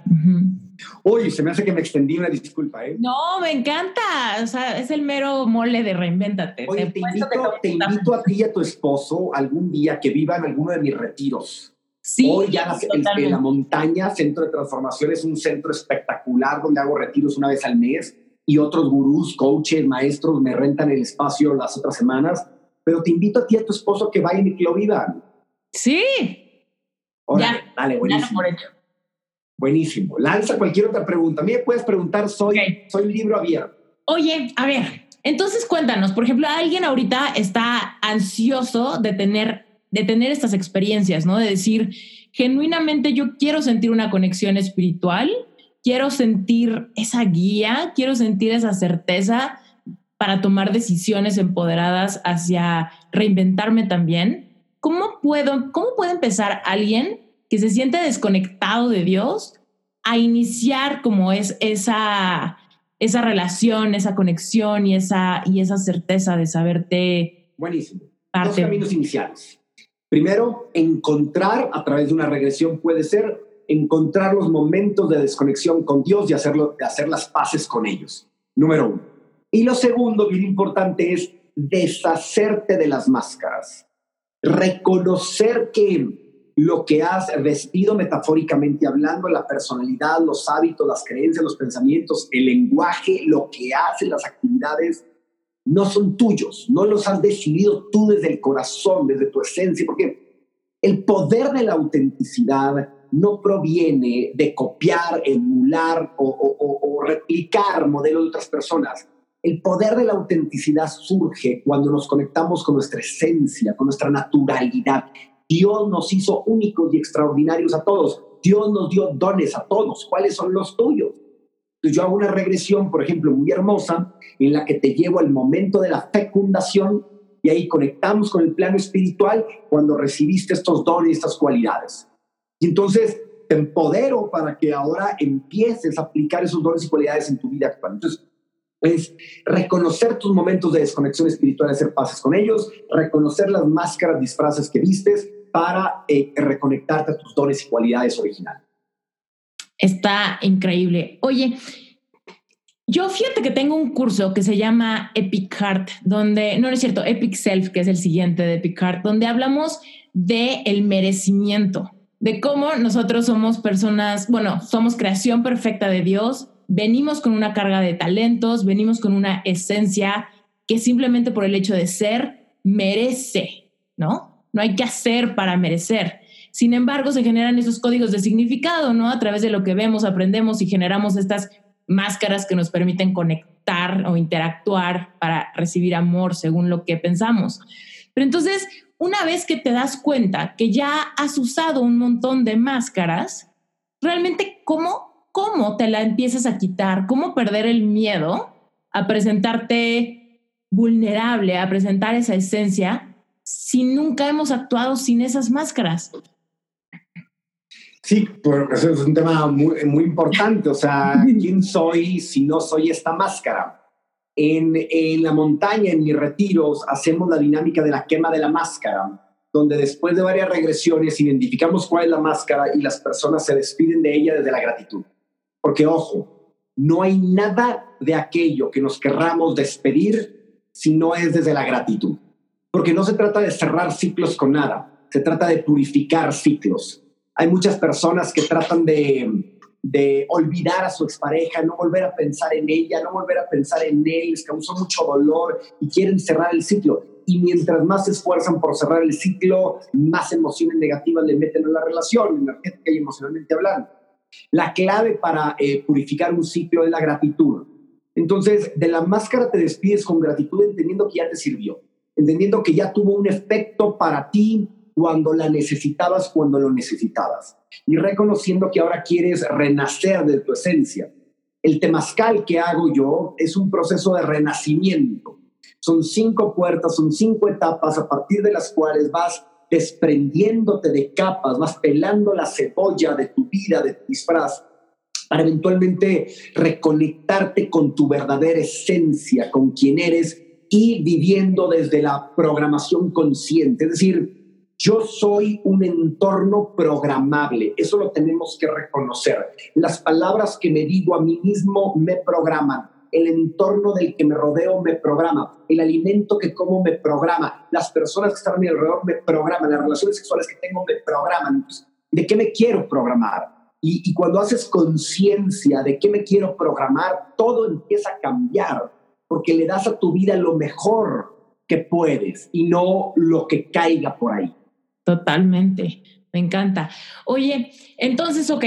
Oye, se me hace que me extendí una disculpa, ¿eh? No, me encanta. O sea, es el mero mole de reinvéntate. Oye, te, invito, te invito, a ti y a tu esposo algún día que vivan alguno de mis retiros. Sí, Hoy ya en la montaña, Centro de Transformación, es un centro espectacular donde hago retiros una vez al mes y otros gurús, coaches, maestros me rentan el espacio las otras semanas. Pero te invito a ti y a tu esposo que vayan y que lo vivan. Sí. ya, dale, buenísimo. por hecho. Buenísimo. Lanza cualquier otra pregunta. A mí me puedes preguntar, soy, soy un libro abierto. Oye, a ver, entonces cuéntanos, por ejemplo, alguien ahorita está ansioso de tener, de tener estas experiencias, ¿no? De decir, genuinamente yo quiero sentir una conexión espiritual, quiero sentir esa guía, quiero sentir esa certeza para tomar decisiones empoderadas hacia reinventarme también. ¿Cómo puedo, cómo puede empezar alguien que se siente desconectado de Dios a iniciar como es esa, esa relación, esa conexión y esa, y esa certeza de saberte. Buenísimo. Dos caminos iniciales. Primero, encontrar a través de una regresión puede ser encontrar los momentos de desconexión con Dios y hacerlo, hacer las paces con ellos. Número uno. Y lo segundo, bien importante, es deshacerte de las máscaras. Reconocer que lo que has vestido metafóricamente hablando, la personalidad, los hábitos, las creencias, los pensamientos, el lenguaje, lo que hacen las actividades, no son tuyos, no los has decidido tú desde el corazón, desde tu esencia, porque el poder de la autenticidad no proviene de copiar, emular o, o replicar modelos de otras personas. El poder de la autenticidad surge cuando nos conectamos con nuestra esencia, con nuestra naturalidad. Dios nos hizo únicos y extraordinarios a todos. Dios nos dio dones a todos. ¿Cuáles son los tuyos? Entonces yo hago una regresión, por ejemplo, muy hermosa, en la que te llevo al momento de la fecundación y ahí conectamos con el plano espiritual cuando recibiste estos dones, estas cualidades. Y entonces te empodero para que ahora empieces a aplicar esos dones y cualidades en tu vida actual. Entonces, es reconocer tus momentos de desconexión espiritual, hacer pases con ellos, reconocer las máscaras, disfraces que vistes, para eh, reconectarte a tus dones y cualidades originales. Está increíble. Oye, yo fíjate que tengo un curso que se llama Epic Heart, donde, no, es cierto, Epic Self, que es el siguiente de Epic Heart, donde hablamos de el merecimiento, de cómo nosotros somos personas, bueno, somos creación perfecta de Dios, venimos con una carga de talentos, venimos con una esencia que simplemente por el hecho de ser merece, ¿no? No hay que hacer para merecer. Sin embargo, se generan esos códigos de significado, ¿no? A través de lo que vemos, aprendemos y generamos estas máscaras que nos permiten conectar o interactuar para recibir amor según lo que pensamos. Pero entonces, una vez que te das cuenta que ya has usado un montón de máscaras, realmente cómo, cómo te la empiezas a quitar, cómo perder el miedo a presentarte vulnerable, a presentar esa esencia si nunca hemos actuado sin esas máscaras? Sí, porque es un tema muy, muy importante. O sea, ¿quién soy si no soy esta máscara? En, en, la montaña, en mis retiros, hacemos la dinámica de la quema de la máscara, donde después de varias regresiones identificamos cuál es la máscara y las personas se despiden de ella desde la gratitud. Porque, ojo, no hay nada de aquello que nos querramos despedir si no es desde la gratitud. Porque no se trata de cerrar ciclos con nada, se trata de purificar ciclos. Hay muchas personas que tratan de, de olvidar a su expareja, no volver a pensar en ella, no volver a pensar en él, les causó mucho dolor y quieren cerrar el ciclo. Y mientras más se esfuerzan por cerrar el ciclo, más emociones negativas le meten a la relación, energética y emocionalmente hablando. La clave para eh, purificar un ciclo es la gratitud. Entonces, de la máscara te despides con gratitud entendiendo que ya te sirvió entendiendo que ya tuvo un efecto para ti cuando la necesitabas, cuando lo necesitabas, y reconociendo que ahora quieres renacer de tu esencia. El temazcal que hago yo es un proceso de renacimiento. Son cinco puertas, son cinco etapas a partir de las cuales vas desprendiéndote de capas, vas pelando la cebolla de tu vida, de tu disfraz, para eventualmente reconectarte con tu verdadera esencia, con quien eres y viviendo desde la programación consciente. Es decir, yo soy un entorno programable, eso lo tenemos que reconocer. Las palabras que me digo a mí mismo me programan, el entorno del que me rodeo me programa, el alimento que como me programa, las personas que están a mi alrededor me programan, las relaciones sexuales que tengo me programan. ¿De qué me quiero programar? Y, y cuando haces conciencia de qué me quiero programar, todo empieza a cambiar porque le das a tu vida lo mejor que puedes y no lo que caiga por ahí. Totalmente, me encanta. Oye, entonces, ok,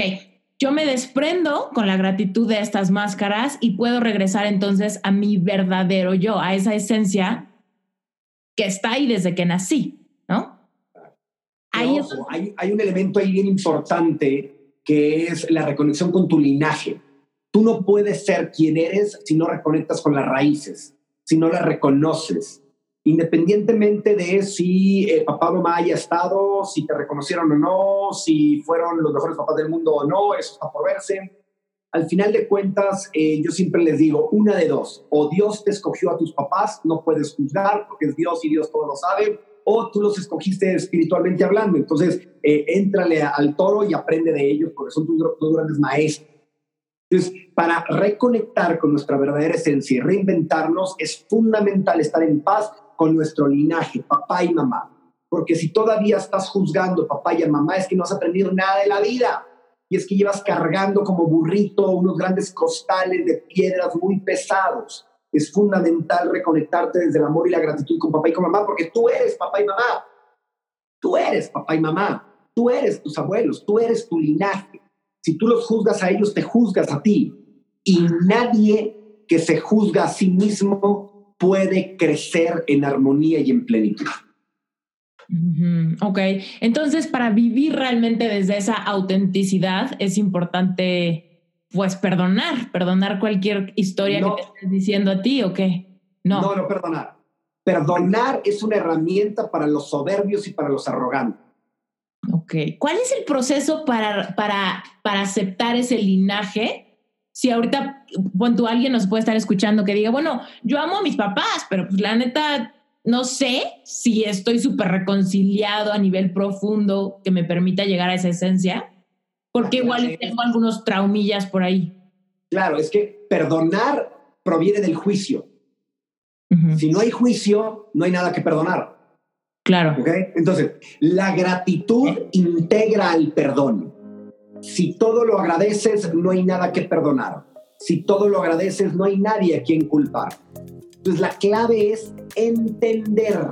yo me desprendo con la gratitud de estas máscaras y puedo regresar entonces a mi verdadero yo, a esa esencia que está ahí desde que nací, ¿no? hay, hay un elemento ahí bien importante que es la reconexión con tu linaje. Tú no puedes ser quien eres si no reconectas con las raíces, si no las reconoces. Independientemente de si eh, papá o mamá haya estado, si te reconocieron o no, si fueron los mejores papás del mundo o no, eso está por verse. Al final de cuentas, eh, yo siempre les digo, una de dos, o Dios te escogió a tus papás, no puedes juzgar porque es Dios y Dios todo lo sabe, o tú los escogiste espiritualmente hablando. Entonces, eh, éntrale al toro y aprende de ellos porque son tus, tus grandes maestros. Entonces, para reconectar con nuestra verdadera esencia y reinventarnos, es fundamental estar en paz con nuestro linaje, papá y mamá. Porque si todavía estás juzgando papá y a mamá, es que no has aprendido nada de la vida. Y es que llevas cargando como burrito unos grandes costales de piedras muy pesados. Es fundamental reconectarte desde el amor y la gratitud con papá y con mamá, porque tú eres papá y mamá. Tú eres papá y mamá. Tú eres tus abuelos. Tú eres tu linaje. Si tú los juzgas a ellos, te juzgas a ti. Y nadie que se juzga a sí mismo puede crecer en armonía y en plenitud. Ok, entonces para vivir realmente desde esa autenticidad es importante pues perdonar, perdonar cualquier historia que te estés diciendo a ti o qué. No. No, no perdonar. Perdonar es una herramienta para los soberbios y para los arrogantes. Ok. ¿Cuál es el proceso para, para, para aceptar ese linaje? Si ahorita, cuando alguien nos puede estar escuchando que diga, bueno, yo amo a mis papás, pero pues la neta, no sé si estoy súper reconciliado a nivel profundo que me permita llegar a esa esencia, porque igual tengo algunos traumillas por ahí. Claro, es que perdonar proviene del juicio. Si no hay juicio, no hay nada que perdonar. Claro. Entonces, la gratitud integra al perdón. Si todo lo agradeces, no hay nada que perdonar. Si todo lo agradeces, no hay nadie a quien culpar. Entonces, la clave es entender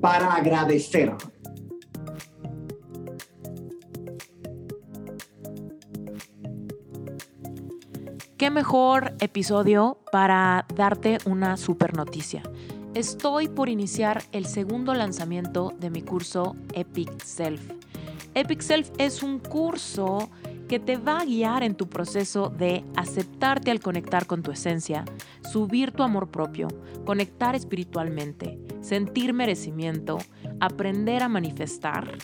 para agradecer. ¿Qué mejor episodio para darte una super noticia? Estoy por iniciar el segundo lanzamiento de mi curso Epic Self. Epic Self es un curso que te va a guiar en tu proceso de aceptarte al conectar con tu esencia, subir tu amor propio, conectar espiritualmente, sentir merecimiento, aprender a manifestar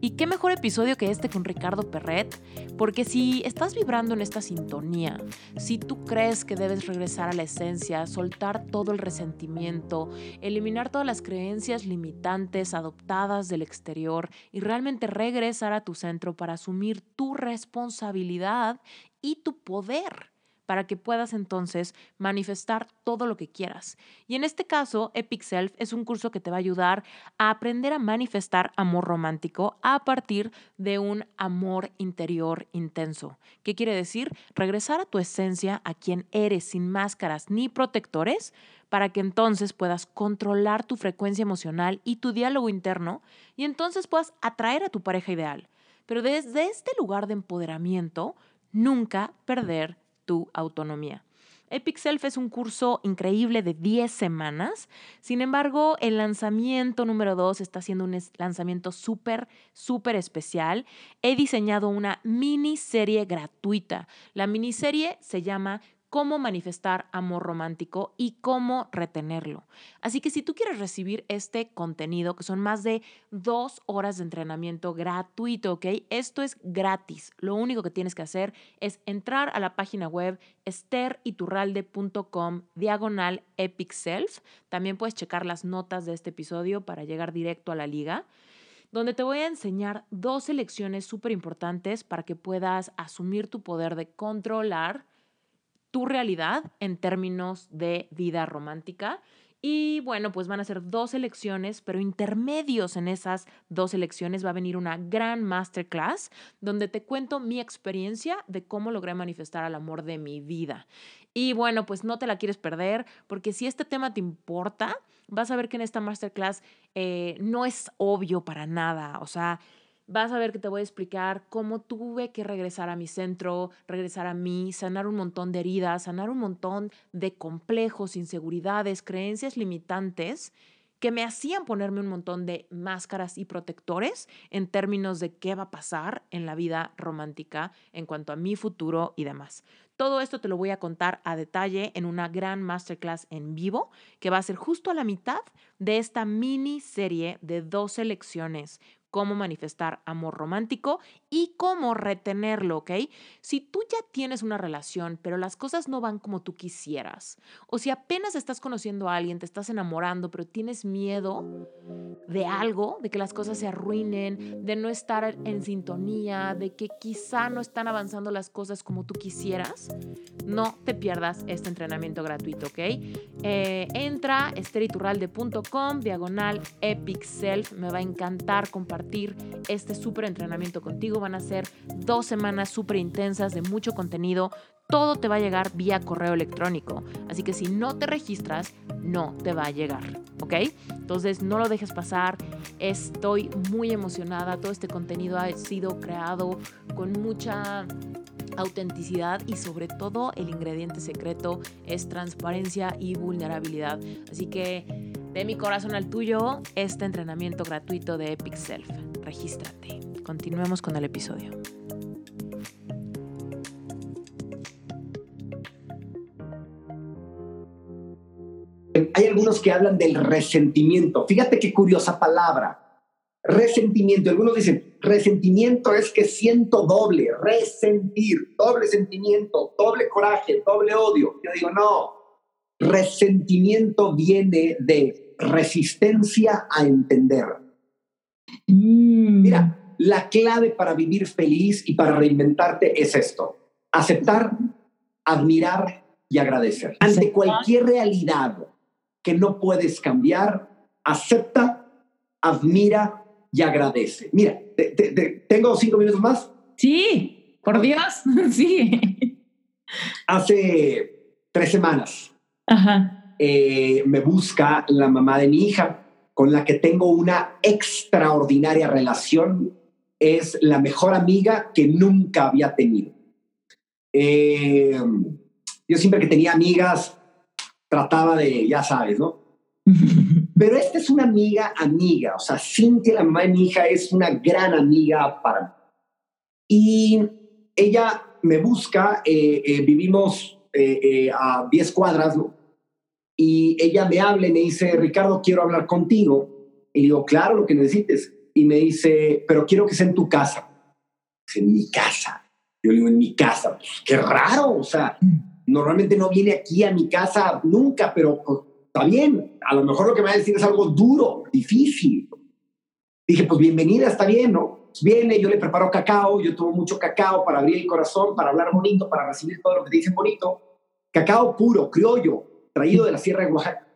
y qué mejor episodio que este con Ricardo Perret, porque si estás vibrando en esta sintonía, si tú crees que debes regresar a la esencia, soltar todo el resentimiento, eliminar todas las creencias limitantes adoptadas del exterior y realmente regresar a tu centro para asumir tu responsabilidad y tu poder para que puedas entonces manifestar todo lo que quieras. Y en este caso, Epic Self es un curso que te va a ayudar a aprender a manifestar amor romántico a partir de un amor interior intenso. ¿Qué quiere decir? Regresar a tu esencia, a quien eres sin máscaras ni protectores, para que entonces puedas controlar tu frecuencia emocional y tu diálogo interno y entonces puedas atraer a tu pareja ideal. Pero desde este lugar de empoderamiento, nunca perder tu autonomía. Epic Self es un curso increíble de 10 semanas. Sin embargo, el lanzamiento número 2 está siendo un lanzamiento súper, súper especial. He diseñado una miniserie gratuita. La miniserie se llama cómo manifestar amor romántico y cómo retenerlo. Así que si tú quieres recibir este contenido, que son más de dos horas de entrenamiento gratuito, ¿ok? Esto es gratis. Lo único que tienes que hacer es entrar a la página web esteriturralde.com diagonal epic self. También puedes checar las notas de este episodio para llegar directo a la liga donde te voy a enseñar dos lecciones súper importantes para que puedas asumir tu poder de controlar tu realidad en términos de vida romántica. Y bueno, pues van a ser dos elecciones, pero intermedios en esas dos elecciones va a venir una gran masterclass donde te cuento mi experiencia de cómo logré manifestar el amor de mi vida. Y bueno, pues no te la quieres perder, porque si este tema te importa, vas a ver que en esta masterclass eh, no es obvio para nada. O sea, vas a ver que te voy a explicar cómo tuve que regresar a mi centro, regresar a mí, sanar un montón de heridas, sanar un montón de complejos, inseguridades, creencias limitantes que me hacían ponerme un montón de máscaras y protectores en términos de qué va a pasar en la vida romántica en cuanto a mi futuro y demás. Todo esto te lo voy a contar a detalle en una gran masterclass en vivo que va a ser justo a la mitad de esta mini serie de 12 lecciones cómo manifestar amor romántico y cómo retenerlo, ¿ok? Si tú ya tienes una relación, pero las cosas no van como tú quisieras, o si apenas estás conociendo a alguien, te estás enamorando, pero tienes miedo de algo, de que las cosas se arruinen, de no estar en sintonía, de que quizá no están avanzando las cosas como tú quisieras, no te pierdas este entrenamiento gratuito, ¿ok? Eh, entra esteriturralde.com, diagonal epic self, me va a encantar compartir este súper entrenamiento contigo. Van a ser dos semanas súper intensas de mucho contenido. Todo te va a llegar vía correo electrónico. Así que si no te registras, no te va a llegar. ¿Ok? Entonces no lo dejes pasar. Estoy muy emocionada. Todo este contenido ha sido creado con mucha autenticidad y sobre todo el ingrediente secreto es transparencia y vulnerabilidad. Así que de mi corazón al tuyo, este entrenamiento gratuito de Epic Self. Regístrate. Continuemos con el episodio. Hay algunos que hablan del resentimiento. Fíjate qué curiosa palabra. Resentimiento. Algunos dicen, resentimiento es que siento doble, resentir, doble sentimiento, doble coraje, doble odio. Yo digo, no, resentimiento viene de resistencia a entender. Mm. Mira, la clave para vivir feliz y para reinventarte es esto. Aceptar, admirar y agradecer. Ante cualquier realidad que no puedes cambiar, acepta, admira y agradece. Mira, ¿tengo cinco minutos más? Sí, por Dios, sí. Hace tres semanas. Ajá eh, me busca la mamá de mi hija, con la que tengo una extraordinaria relación. Es la mejor amiga que nunca había tenido. Eh, yo siempre que tenía amigas, trataba de, ya sabes, ¿no? Pero esta es una amiga, amiga. O sea, Cintia, la mamá de mi hija, es una gran amiga para mí. Y ella me busca, eh, vivimos a 10 cuadras, ¿no? Y ella me habla y me dice, Ricardo, quiero hablar contigo. Y digo, claro, lo que necesites. Y me dice, pero quiero que sea en tu casa. en mi casa. Yo le digo, en mi casa. Pues, qué raro. O sea, normalmente no viene aquí a mi casa nunca, pero pues, está bien. A lo mejor lo que me va a decir es algo duro, difícil. Dije, pues bienvenida, está bien, ¿no? Pues, viene, yo le preparo cacao, yo tomo mucho cacao para abrir el corazón, para hablar bonito, para recibir todo lo que te dicen bonito. Cacao puro, criollo, traído de la Sierra de Oaxaca.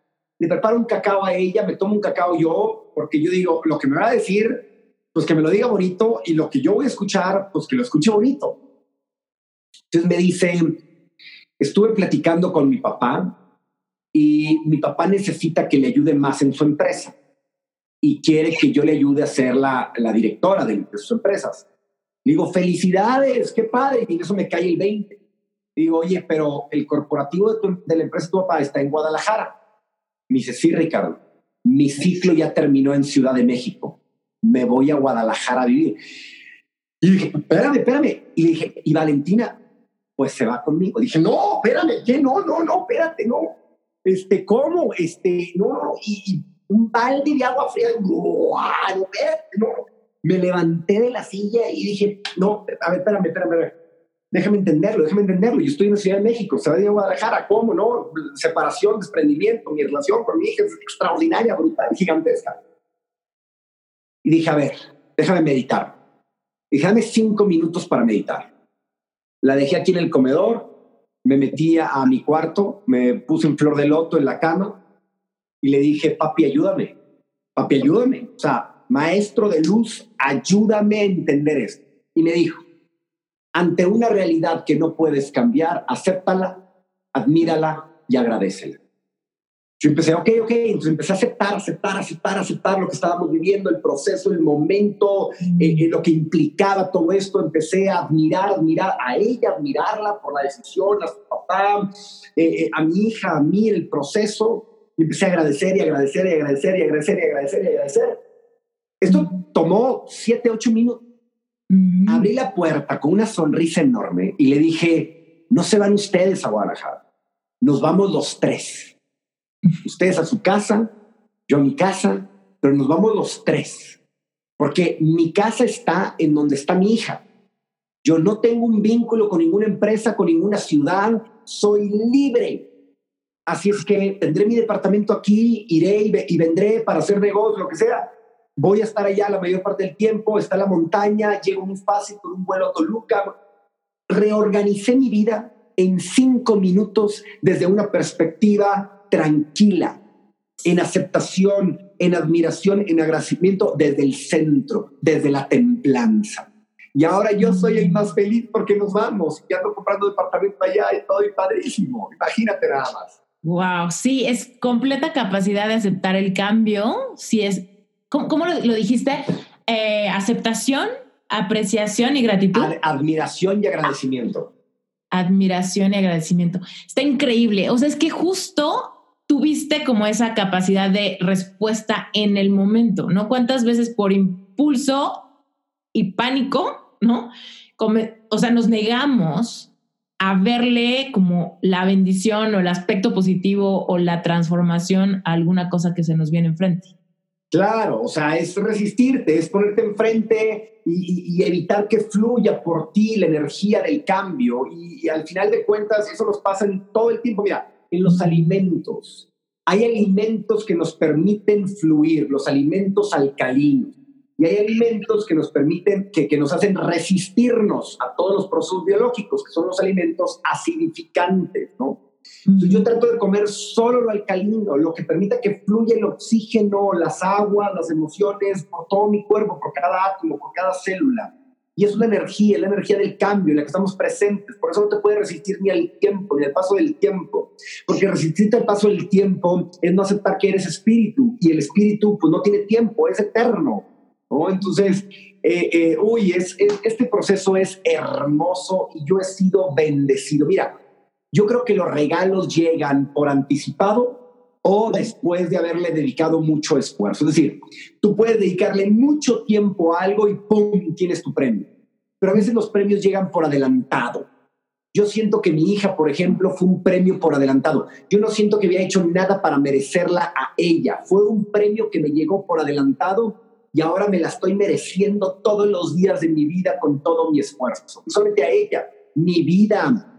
Le preparo un cacao a ella, me tomo un cacao yo, porque yo digo, lo que me va a decir, pues que me lo diga bonito, y lo que yo voy a escuchar, pues que lo escuche bonito. Entonces me dice, estuve platicando con mi papá y mi papá necesita que le ayude más en su empresa y quiere que yo le ayude a ser la, la directora de, sus empresas. digo, felicidades, qué padre, y eso me cae el 20. Digo, oye, pero el corporativo de, de la empresa de tu papá está en Guadalajara. Me dice, sí, Ricardo, mi ciclo ya terminó en Ciudad de México. Me voy a Guadalajara a vivir. Y dije, espérame, espérame. Y dije, ¿y Valentina? Pues se va conmigo. Dije, no, espérame, ¿qué? No, no, no, espérate, no. Este, ¿cómo? Este, no, no. Y, un balde de agua fría. No, no. Me levanté de la silla y dije, no, a ver, espérame, espérame, espérame. Déjame entenderlo, déjame entenderlo. Yo estoy en la Ciudad de México, se va a Guadalajara, ¿cómo no? Separación, desprendimiento, mi relación con mi hija es extraordinaria, brutal, gigantesca. Y dije, a ver, déjame meditar. Dije, dame cinco minutos para meditar. La dejé aquí en el comedor, me metí a mi cuarto, me puse en flor de loto en la cama y le dije, papi, ayúdame, papi, ayúdame. O sea, maestro de luz, ayúdame a entender esto. Y me dijo, ante una realidad que no puedes cambiar, acéptala, admírala y agradecela. Yo empecé, ok, ok, entonces empecé a aceptar, aceptar, aceptar, aceptar lo que estábamos viviendo, el proceso, el momento, eh, eh, lo que implicaba todo esto. Empecé a admirar, admirar a ella, admirarla por la decisión, a su papá, eh, a mi hija, a mí, el proceso. Y empecé a agradecer y agradecer y agradecer y agradecer y agradecer y agradecer. Esto tomó siete, ocho minutos. Abrí la puerta con una sonrisa enorme y le dije, no se van ustedes a Guadalajara, nos vamos los tres Ustedes a su casa, yo a mi casa, pero nos vamos los tres. Porque mi casa está en donde está mi hija. Yo no tengo un vínculo con ninguna empresa, con ninguna ciudad. Soy libre. Así es que tendré mi departamento aquí, iré y, vendré para hacer negocios, lo que sea. Voy a estar allá la mayor parte del tiempo. Está la montaña, llego muy fácil con un vuelo a Toluca. Reorganicé mi vida en cinco minutos desde una perspectiva tranquila, en aceptación, en admiración, en agradecimiento desde el centro, desde la templanza. Y ahora yo soy el más feliz porque nos vamos. Ya ando comprando departamento allá y todo y padrísimo. Imagínate nada más. Wow, sí, es completa capacidad de aceptar el cambio. Si es, ¿cómo, lo, dijiste? Eh, aceptación, apreciación y gratitud. admiración y agradecimiento. Admiración y agradecimiento. Está increíble. O sea, es que justo tuviste como esa capacidad de respuesta en el momento, ¿no? ¿Cuántas veces por impulso y pánico, ¿no? o sea, nos negamos a verle como la bendición o el aspecto positivo o la transformación a alguna cosa que se nos viene enfrente. Claro, o sea, es resistirte, es ponerte enfrente y, y, evitar que fluya por ti la energía del cambio. Y, al final de cuentas, eso nos pasa en todo el tiempo. Mira, en los alimentos. Hay alimentos que nos permiten fluir, los alimentos alcalinos. Y hay alimentos que nos permiten, que, que nos hacen resistirnos a todos los procesos biológicos, que son los alimentos acidificantes, ¿no? Yo trato de comer solo lo alcalino, lo que permita que fluya el oxígeno, las aguas, las emociones por todo mi cuerpo, por cada átomo, por cada célula. Y es una energía, la energía del cambio en la que estamos presentes. Por eso no te puedes resistir ni al tiempo, ni al paso del tiempo. Porque resistirte al paso del tiempo es no aceptar que eres espíritu. Y el espíritu pues no tiene tiempo, es eterno. ¿no? Entonces, eh, eh, uy, es, este proceso es hermoso y yo he sido bendecido. Mira, yo creo que los regalos llegan por anticipado o después de haberle dedicado mucho esfuerzo. Es decir, tú puedes dedicarle mucho tiempo a algo y ¡pum! tienes tu premio. Pero a veces los premios llegan por adelantado. Yo siento que mi hija, por ejemplo, fue un premio por adelantado. Yo no siento que había hecho nada para merecerla a ella. Fue un premio que me llegó por adelantado y ahora me la estoy mereciendo todos los días de mi vida con todo mi esfuerzo. solamente a ella, mi vida,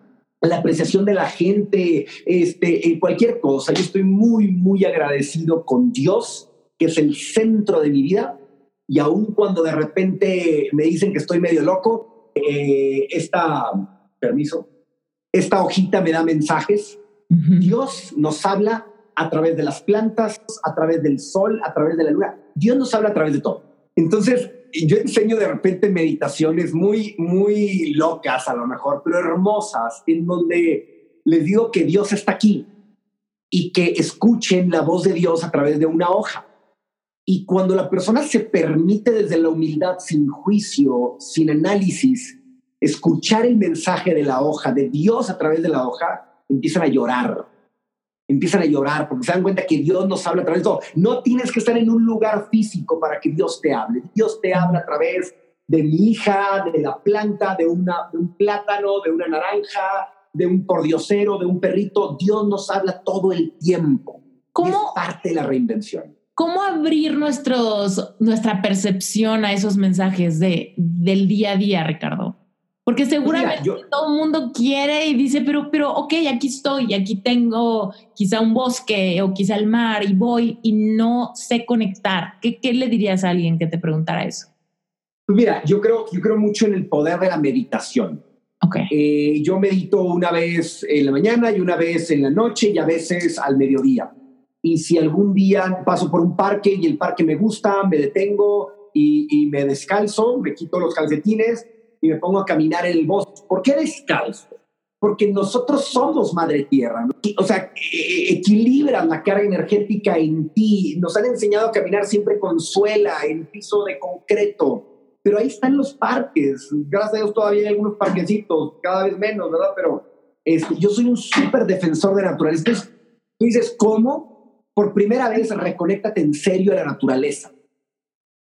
la apreciación de la gente, este, en cualquier cosa. Yo estoy muy, muy agradecido con Dios, que es el centro de mi vida. Y aun cuando de repente me dicen que estoy medio loco, eh, esta, permiso, esta hojita me da mensajes. Dios nos habla a través de las plantas, a través del sol, a través de la luna. Dios nos habla a través de todo. Entonces, yo enseño de repente meditaciones muy, muy locas a lo mejor, pero hermosas, en donde les digo que Dios está aquí y que escuchen la voz de Dios a través de una hoja. Y cuando la persona se permite desde la humildad, sin juicio, sin análisis, escuchar el mensaje de la hoja, de Dios a través de la hoja, empiezan a llorar. Empiezan a llorar porque se dan cuenta que Dios nos habla a través de todo. No tienes que estar en un lugar físico para que Dios te hable. Dios te habla a través de mi hija, de la planta, de, una, de un plátano, de una naranja, de un pordiosero, de un perrito. Dios nos habla todo el tiempo. ¿Cómo? es parte de la reinvención. ¿Cómo abrir nuestros, nuestra percepción a esos mensajes de, del día a día, Ricardo? Porque seguramente todo el mundo quiere y dice, pero, pero, ok, aquí estoy, aquí tengo quizá un bosque o quizá el mar y voy y no sé conectar. ¿Qué, qué le dirías a alguien que te preguntara eso? Pues mira, yo creo, yo creo mucho en el poder de la meditación. Okay. Eh, yo medito una vez en la mañana y una vez en la noche y a veces al mediodía. Y si algún día paso por un parque y el parque me gusta, me detengo y, y me descalzo, me quito los calcetines y me pongo a caminar en el bosque. ¿Por qué descalzo? Porque nosotros somos madre tierra. O sea, e, e, equilibran la carga energética en ti. Nos han enseñado a caminar siempre con suela, en piso de concreto pero ahí están los parques. Gracias a Dios todavía hay algunos parquecitos, cada vez menos, ¿verdad? Pero este, yo soy un súper defensor de naturaleza. Entonces, tú dices, ¿cómo? Por primera vez, reconéctate en serio a la naturaleza.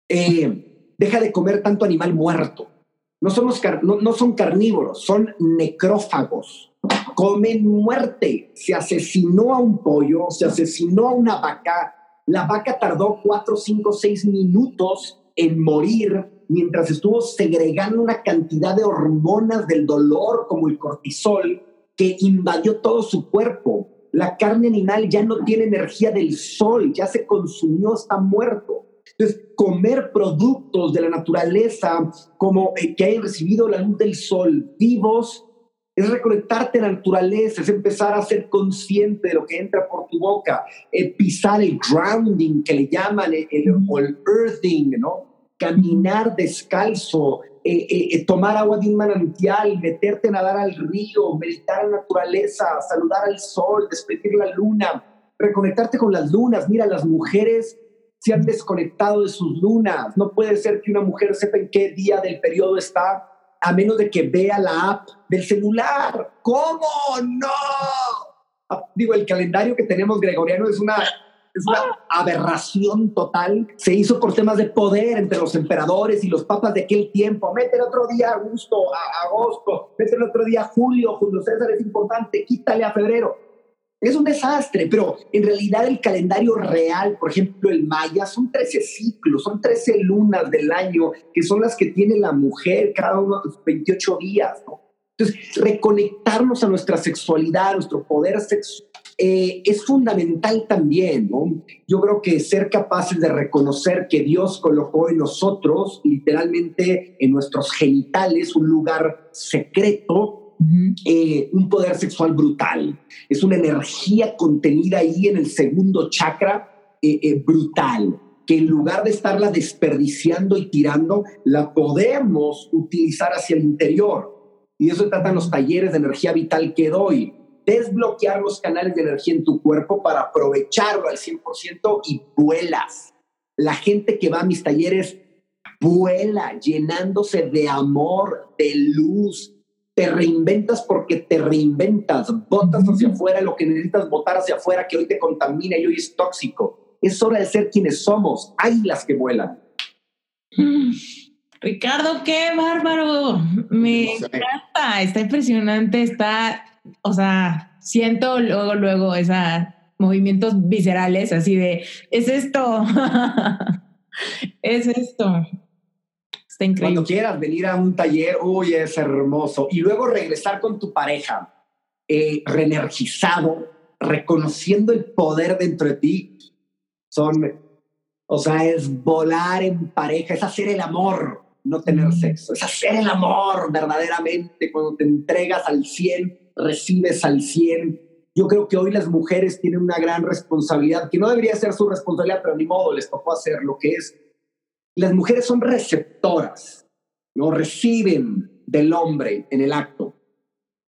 Eh, deja de comer tanto animal muerto. No, somos no, no son carnívoros, son necrófagos. Comen muerte. Se asesinó a un pollo, se asesinó a una vaca. La vaca tardó cuatro, cinco, seis minutos en morir mientras estuvo segregando una cantidad de hormonas del dolor como el cortisol que invadió todo su cuerpo. La carne animal ya no tiene energía del sol, ya se consumió, está muerto. Entonces, comer productos de la naturaleza como eh, que hayan recibido la luz del sol vivos es reconectarte a la naturaleza, es empezar a ser consciente de lo que entra por tu boca, eh, pisar el grounding que le llaman, el, o el earthing, ¿no? caminar descalzo, eh, eh, eh, tomar agua de un manantial, meterte a nadar al río, meditar en la naturaleza, saludar al sol, despedir la luna, reconectarte con las lunas. Mira, las mujeres se han desconectado de sus lunas. No puede ser que una mujer sepa en qué día del periodo está a menos de que vea la app del celular. ¿Cómo? No. Ah, digo, el calendario que tenemos gregoriano es una es una aberración total. Se hizo por temas de poder entre los emperadores y los papas de aquel tiempo. Mete el otro día a agosto, mete el otro día julio, Julio César es importante, quítale a febrero. Es un desastre, pero en realidad el calendario real, por ejemplo el maya, son 13 ciclos, son 13 lunas del año, que son las que tiene la mujer cada uno de los 28 días. Entonces, reconectarnos a nuestra sexualidad, a nuestro poder sexual eh, es fundamental también, ¿no? Yo creo que ser capaces de reconocer que Dios colocó en nosotros, literalmente en nuestros genitales, un lugar secreto, eh, un poder sexual brutal. Es una energía contenida ahí en el segundo chakra eh, brutal, que en lugar de estarla desperdiciando y tirando, la podemos utilizar hacia el interior. Y eso tratan los talleres de energía vital que doy desbloquear los canales de energía en tu cuerpo para aprovecharlo al 100% y vuelas. La gente que va a mis talleres vuela llenándose de amor, de luz. Te reinventas porque te reinventas. Botas hacia afuera lo que necesitas botar hacia afuera que hoy te contamina y hoy es tóxico. Es hora de ser quienes somos. las que vuelan. Ricardo, qué bárbaro. Me encanta. Está impresionante. Está o sea, siento luego, luego esos movimientos viscerales así de, es esto, es esto. Está increíble. Cuando quieras venir a un taller, uy, es hermoso. Y luego regresar con tu pareja, eh, reenergizado, reconociendo el poder dentro de ti, son, o sea, es volar en pareja, es hacer el amor, no tener sexo, es hacer el amor verdaderamente cuando te entregas al 100 recibes al 100. Yo creo que hoy las mujeres tienen una gran responsabilidad, que no debería ser su responsabilidad, pero ni modo, les tocó hacer lo que es. Las mujeres son receptoras, no reciben del hombre en el acto.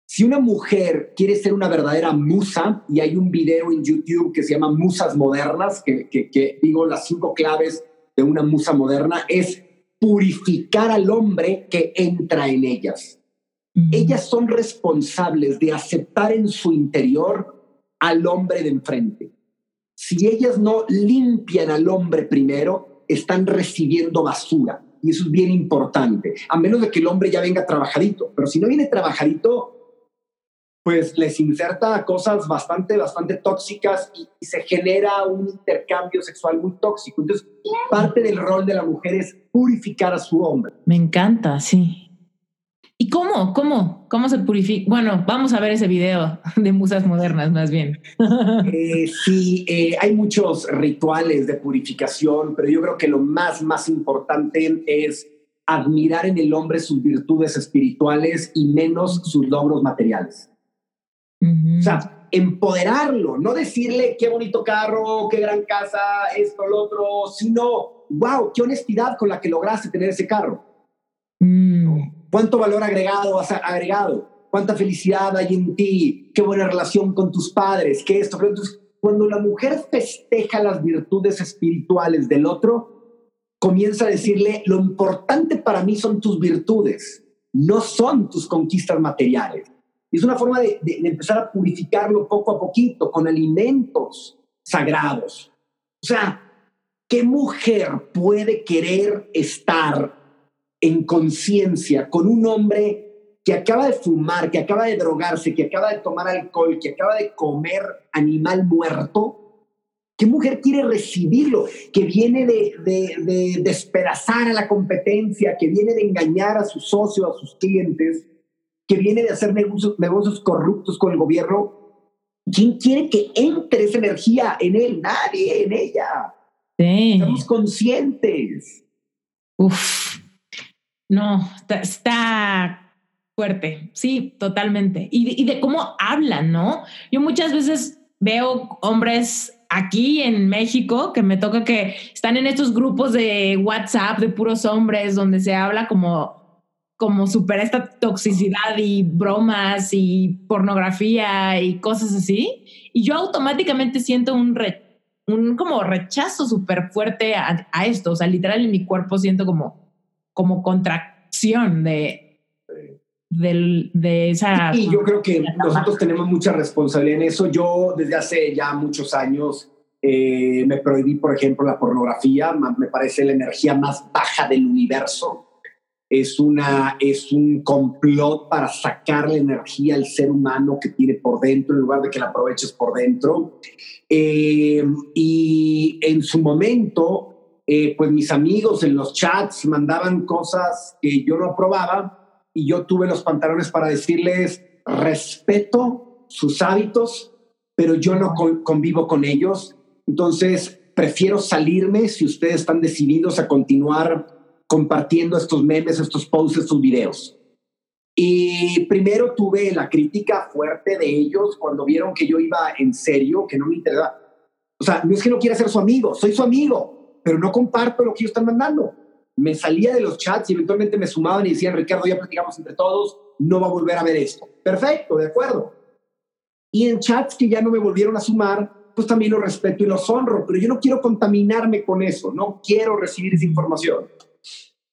Si una mujer quiere ser una verdadera musa, y hay un video en YouTube que se llama Musas Modernas, que, que, que digo las cinco claves de una musa moderna, es purificar al hombre que entra en ellas Ellas son responsables de aceptar en su interior al hombre de enfrente. Si ellas no limpian al hombre primero, están recibiendo basura. Y eso es bien importante, a menos de que el hombre ya venga trabajadito. Pero si no viene trabajadito, pues les inserta cosas bastante, bastante tóxicas y, se genera un intercambio sexual muy tóxico. Entonces, parte del rol de la mujer es purificar a su hombre. Me encanta, sí. ¿Y cómo? ¿Cómo? ¿Cómo se purifica? Bueno, vamos a ver ese video de musas modernas, más bien. Eh, sí, eh, hay muchos rituales de purificación, pero yo creo que lo más, más importante es admirar en el hombre sus virtudes espirituales y menos sus logros materiales. O sea, empoderarlo, no decirle qué bonito carro, qué gran casa, esto, lo otro, sino, wow, qué honestidad con la que lograste tener ese carro. Mm. ¿Cuánto valor agregado has agregado? ¿Cuánta felicidad hay en ti? ¿Qué buena relación con tus padres? ¿Qué esto? Entonces, cuando la mujer festeja las virtudes espirituales del otro, comienza a decirle, lo importante para mí son tus virtudes, no son tus conquistas materiales es una forma de, empezar a purificarlo poco a poquito con alimentos sagrados. O sea, ¿qué mujer puede querer estar en conciencia con un hombre que acaba de fumar, que acaba de drogarse, que acaba de tomar alcohol, que acaba de comer animal muerto? ¿Qué mujer quiere recibirlo? Que viene de, de, de despedazar a la competencia, que viene de engañar a sus socios, a sus clientes que viene de hacer negocios, negocios corruptos con el gobierno, ¿quién quiere que entre esa energía en él? Nadie, en ella. Sí. Estamos conscientes. Uf. No, está, fuerte. Sí, totalmente. Y, de cómo hablan, ¿no? Yo muchas veces veo hombres aquí en México que me toca que están en estos grupos de WhatsApp de puros hombres donde se habla como como supera esta toxicidad y bromas y pornografía y cosas así. Y yo automáticamente siento un, un como rechazo súper fuerte a, esto. O sea, literal en mi cuerpo siento como, como contracción de, de esa... Y yo creo que nosotros tenemos mucha responsabilidad en eso. Yo desde hace ya muchos años eh, me prohibí, por ejemplo, la pornografía. Me parece la energía más baja del universo es, una, es un complot para sacar la energía al ser humano que tiene por dentro en lugar de que la aproveches por dentro. Eh, y en su momento, eh, pues mis amigos en los chats mandaban cosas que yo no aprobaba y yo tuve los pantalones para decirles, respeto sus hábitos, pero yo no convivo con ellos. Entonces, prefiero salirme si ustedes están decididos a continuar compartiendo estos memes, estos posts, estos videos. Y primero tuve la crítica fuerte de ellos cuando vieron que yo iba en serio, que no me interesaba. O sea, no es que no quiera ser su amigo, soy su amigo, pero no comparto lo que ellos están mandando. Me salía de los chats y eventualmente me sumaban y decían, Ricardo, ya platicamos entre todos, no va a volver a ver esto. Perfecto, de acuerdo. Y en chats que ya no me volvieron a sumar, pues también los respeto y los honro, pero yo no quiero contaminarme con eso, no quiero recibir esa información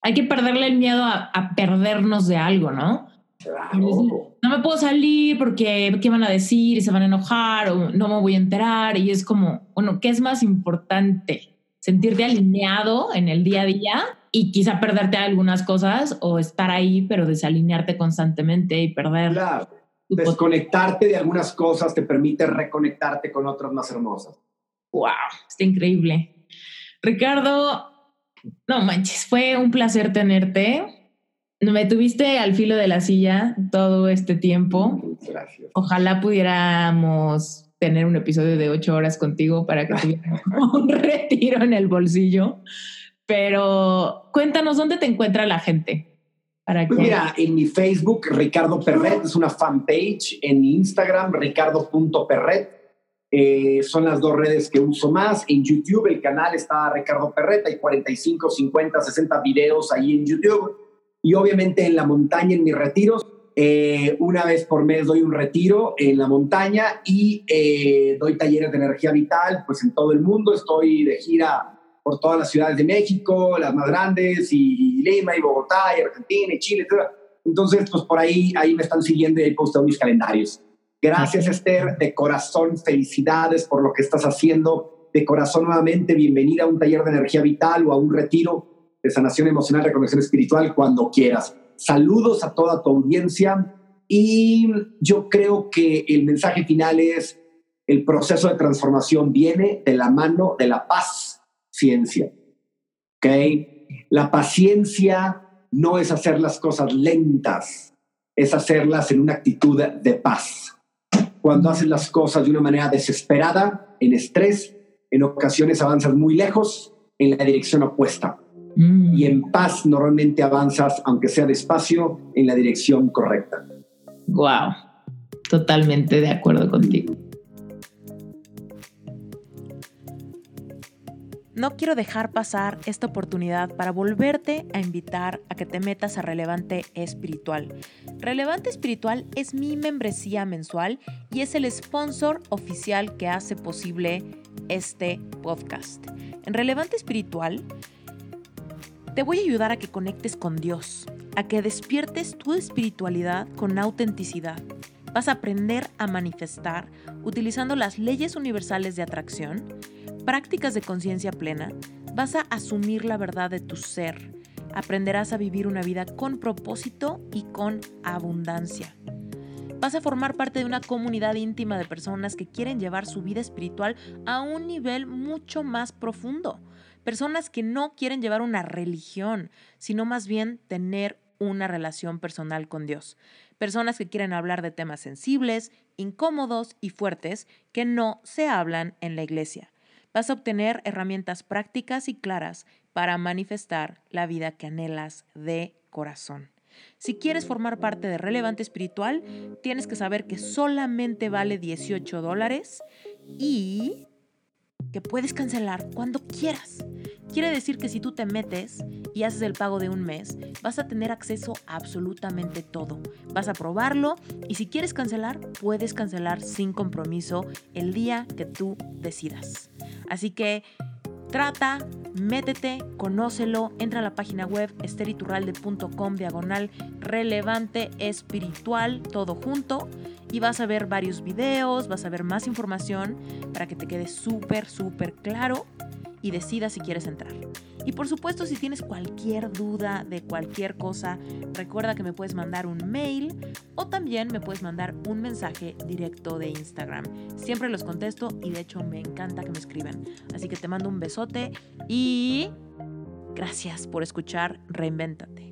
hay que perderle el miedo a, perdernos de algo, ¿no? No me puedo salir porque qué van a decir se van a enojar o no me voy a enterar y es como, bueno, ¿qué es más importante? Sentirte alineado en el día a día y quizá perderte algunas cosas o estar ahí pero desalinearte constantemente y perder. Claro. Desconectarte de algunas cosas te permite reconectarte con otras más hermosas. Wow, está increíble. Ricardo, no manches, fue un placer tenerte. Me tuviste al filo de la silla todo este tiempo. Gracias. Ojalá pudiéramos tener un episodio de ocho horas contigo para que tuviéramos un retiro en el bolsillo. Pero cuéntanos dónde te encuentra la gente. Para pues Mira, en mi Facebook, Ricardo Perret, es una fanpage. En Instagram, ricardo.perret eh, son las dos redes que uso más. En YouTube el canal está Ricardo Perreta, hay 45, 50, 60 videos ahí en YouTube. Y obviamente en la montaña, en mis retiros, eh, una vez por mes doy un retiro en la montaña y eh, doy talleres de energía vital, pues en todo el mundo. Estoy de gira por todas las ciudades de México, las más grandes, y Lima, y Bogotá, y Argentina, y Chile, etc. Entonces, pues por ahí, ahí me están siguiendo y he postado mis calendarios. Gracias, Esther, de corazón, felicidades por lo que estás haciendo. De corazón, nuevamente, bienvenida a un taller de energía vital o a un retiro de sanación emocional, reconexión espiritual, cuando quieras. Saludos a toda tu audiencia y yo creo que el mensaje final es el proceso de transformación viene de la mano de la paz, ciencia. ¿Ok? La paciencia no es hacer las cosas lentas, es hacerlas en una actitud de paz. Cuando haces las cosas de una manera desesperada, en estrés, en ocasiones avanzas muy lejos en la dirección opuesta. Mm. Y en paz normalmente avanzas, aunque sea despacio, en la dirección correcta. Wow, totalmente de acuerdo contigo. No quiero dejar pasar esta oportunidad para volverte a invitar a que te metas a Relevante Espiritual. Relevante Espiritual es mi membresía mensual y es el sponsor oficial que hace posible este podcast. En Relevante Espiritual te voy a ayudar a que conectes con Dios, a que despiertes tu espiritualidad con autenticidad. Vas a aprender a manifestar utilizando las leyes universales de atracción, prácticas de conciencia plena, vas a asumir la verdad de tu ser. Aprenderás a vivir una vida con propósito y con abundancia. Vas a formar parte de una comunidad íntima de personas que quieren llevar su vida espiritual a un nivel mucho más profundo personas que no quieren llevar una religión, sino más bien tener una relación personal con Dios. Personas que quieren hablar de temas sensibles, incómodos y fuertes que no se hablan en la iglesia. Vas a obtener herramientas prácticas y claras para manifestar la vida que anhelas de corazón. Si quieres formar parte de Relevante Espiritual, tienes que saber que solamente vale 18 dólares y que puedes cancelar cuando quieras. Quiere decir que si tú te metes y haces el pago de un mes, vas a tener acceso a absolutamente todo. Vas a probarlo y si quieres cancelar, puedes cancelar sin compromiso el día que tú decidas. Así que Trata, métete, conócelo, entra a la página web esteriturralde.com diagonal relevante espiritual, todo junto, y vas a ver varios videos, vas a ver más información para que te quede súper, súper claro y decidas si quieres entrar. Y por supuesto, si tienes cualquier duda de cualquier cosa, recuerda que me puedes mandar un mail o también me puedes mandar un mensaje directo de Instagram. Siempre los contesto y de hecho me encanta que me escriban. Así que te mando un besote y gracias por escuchar Reinvéntate.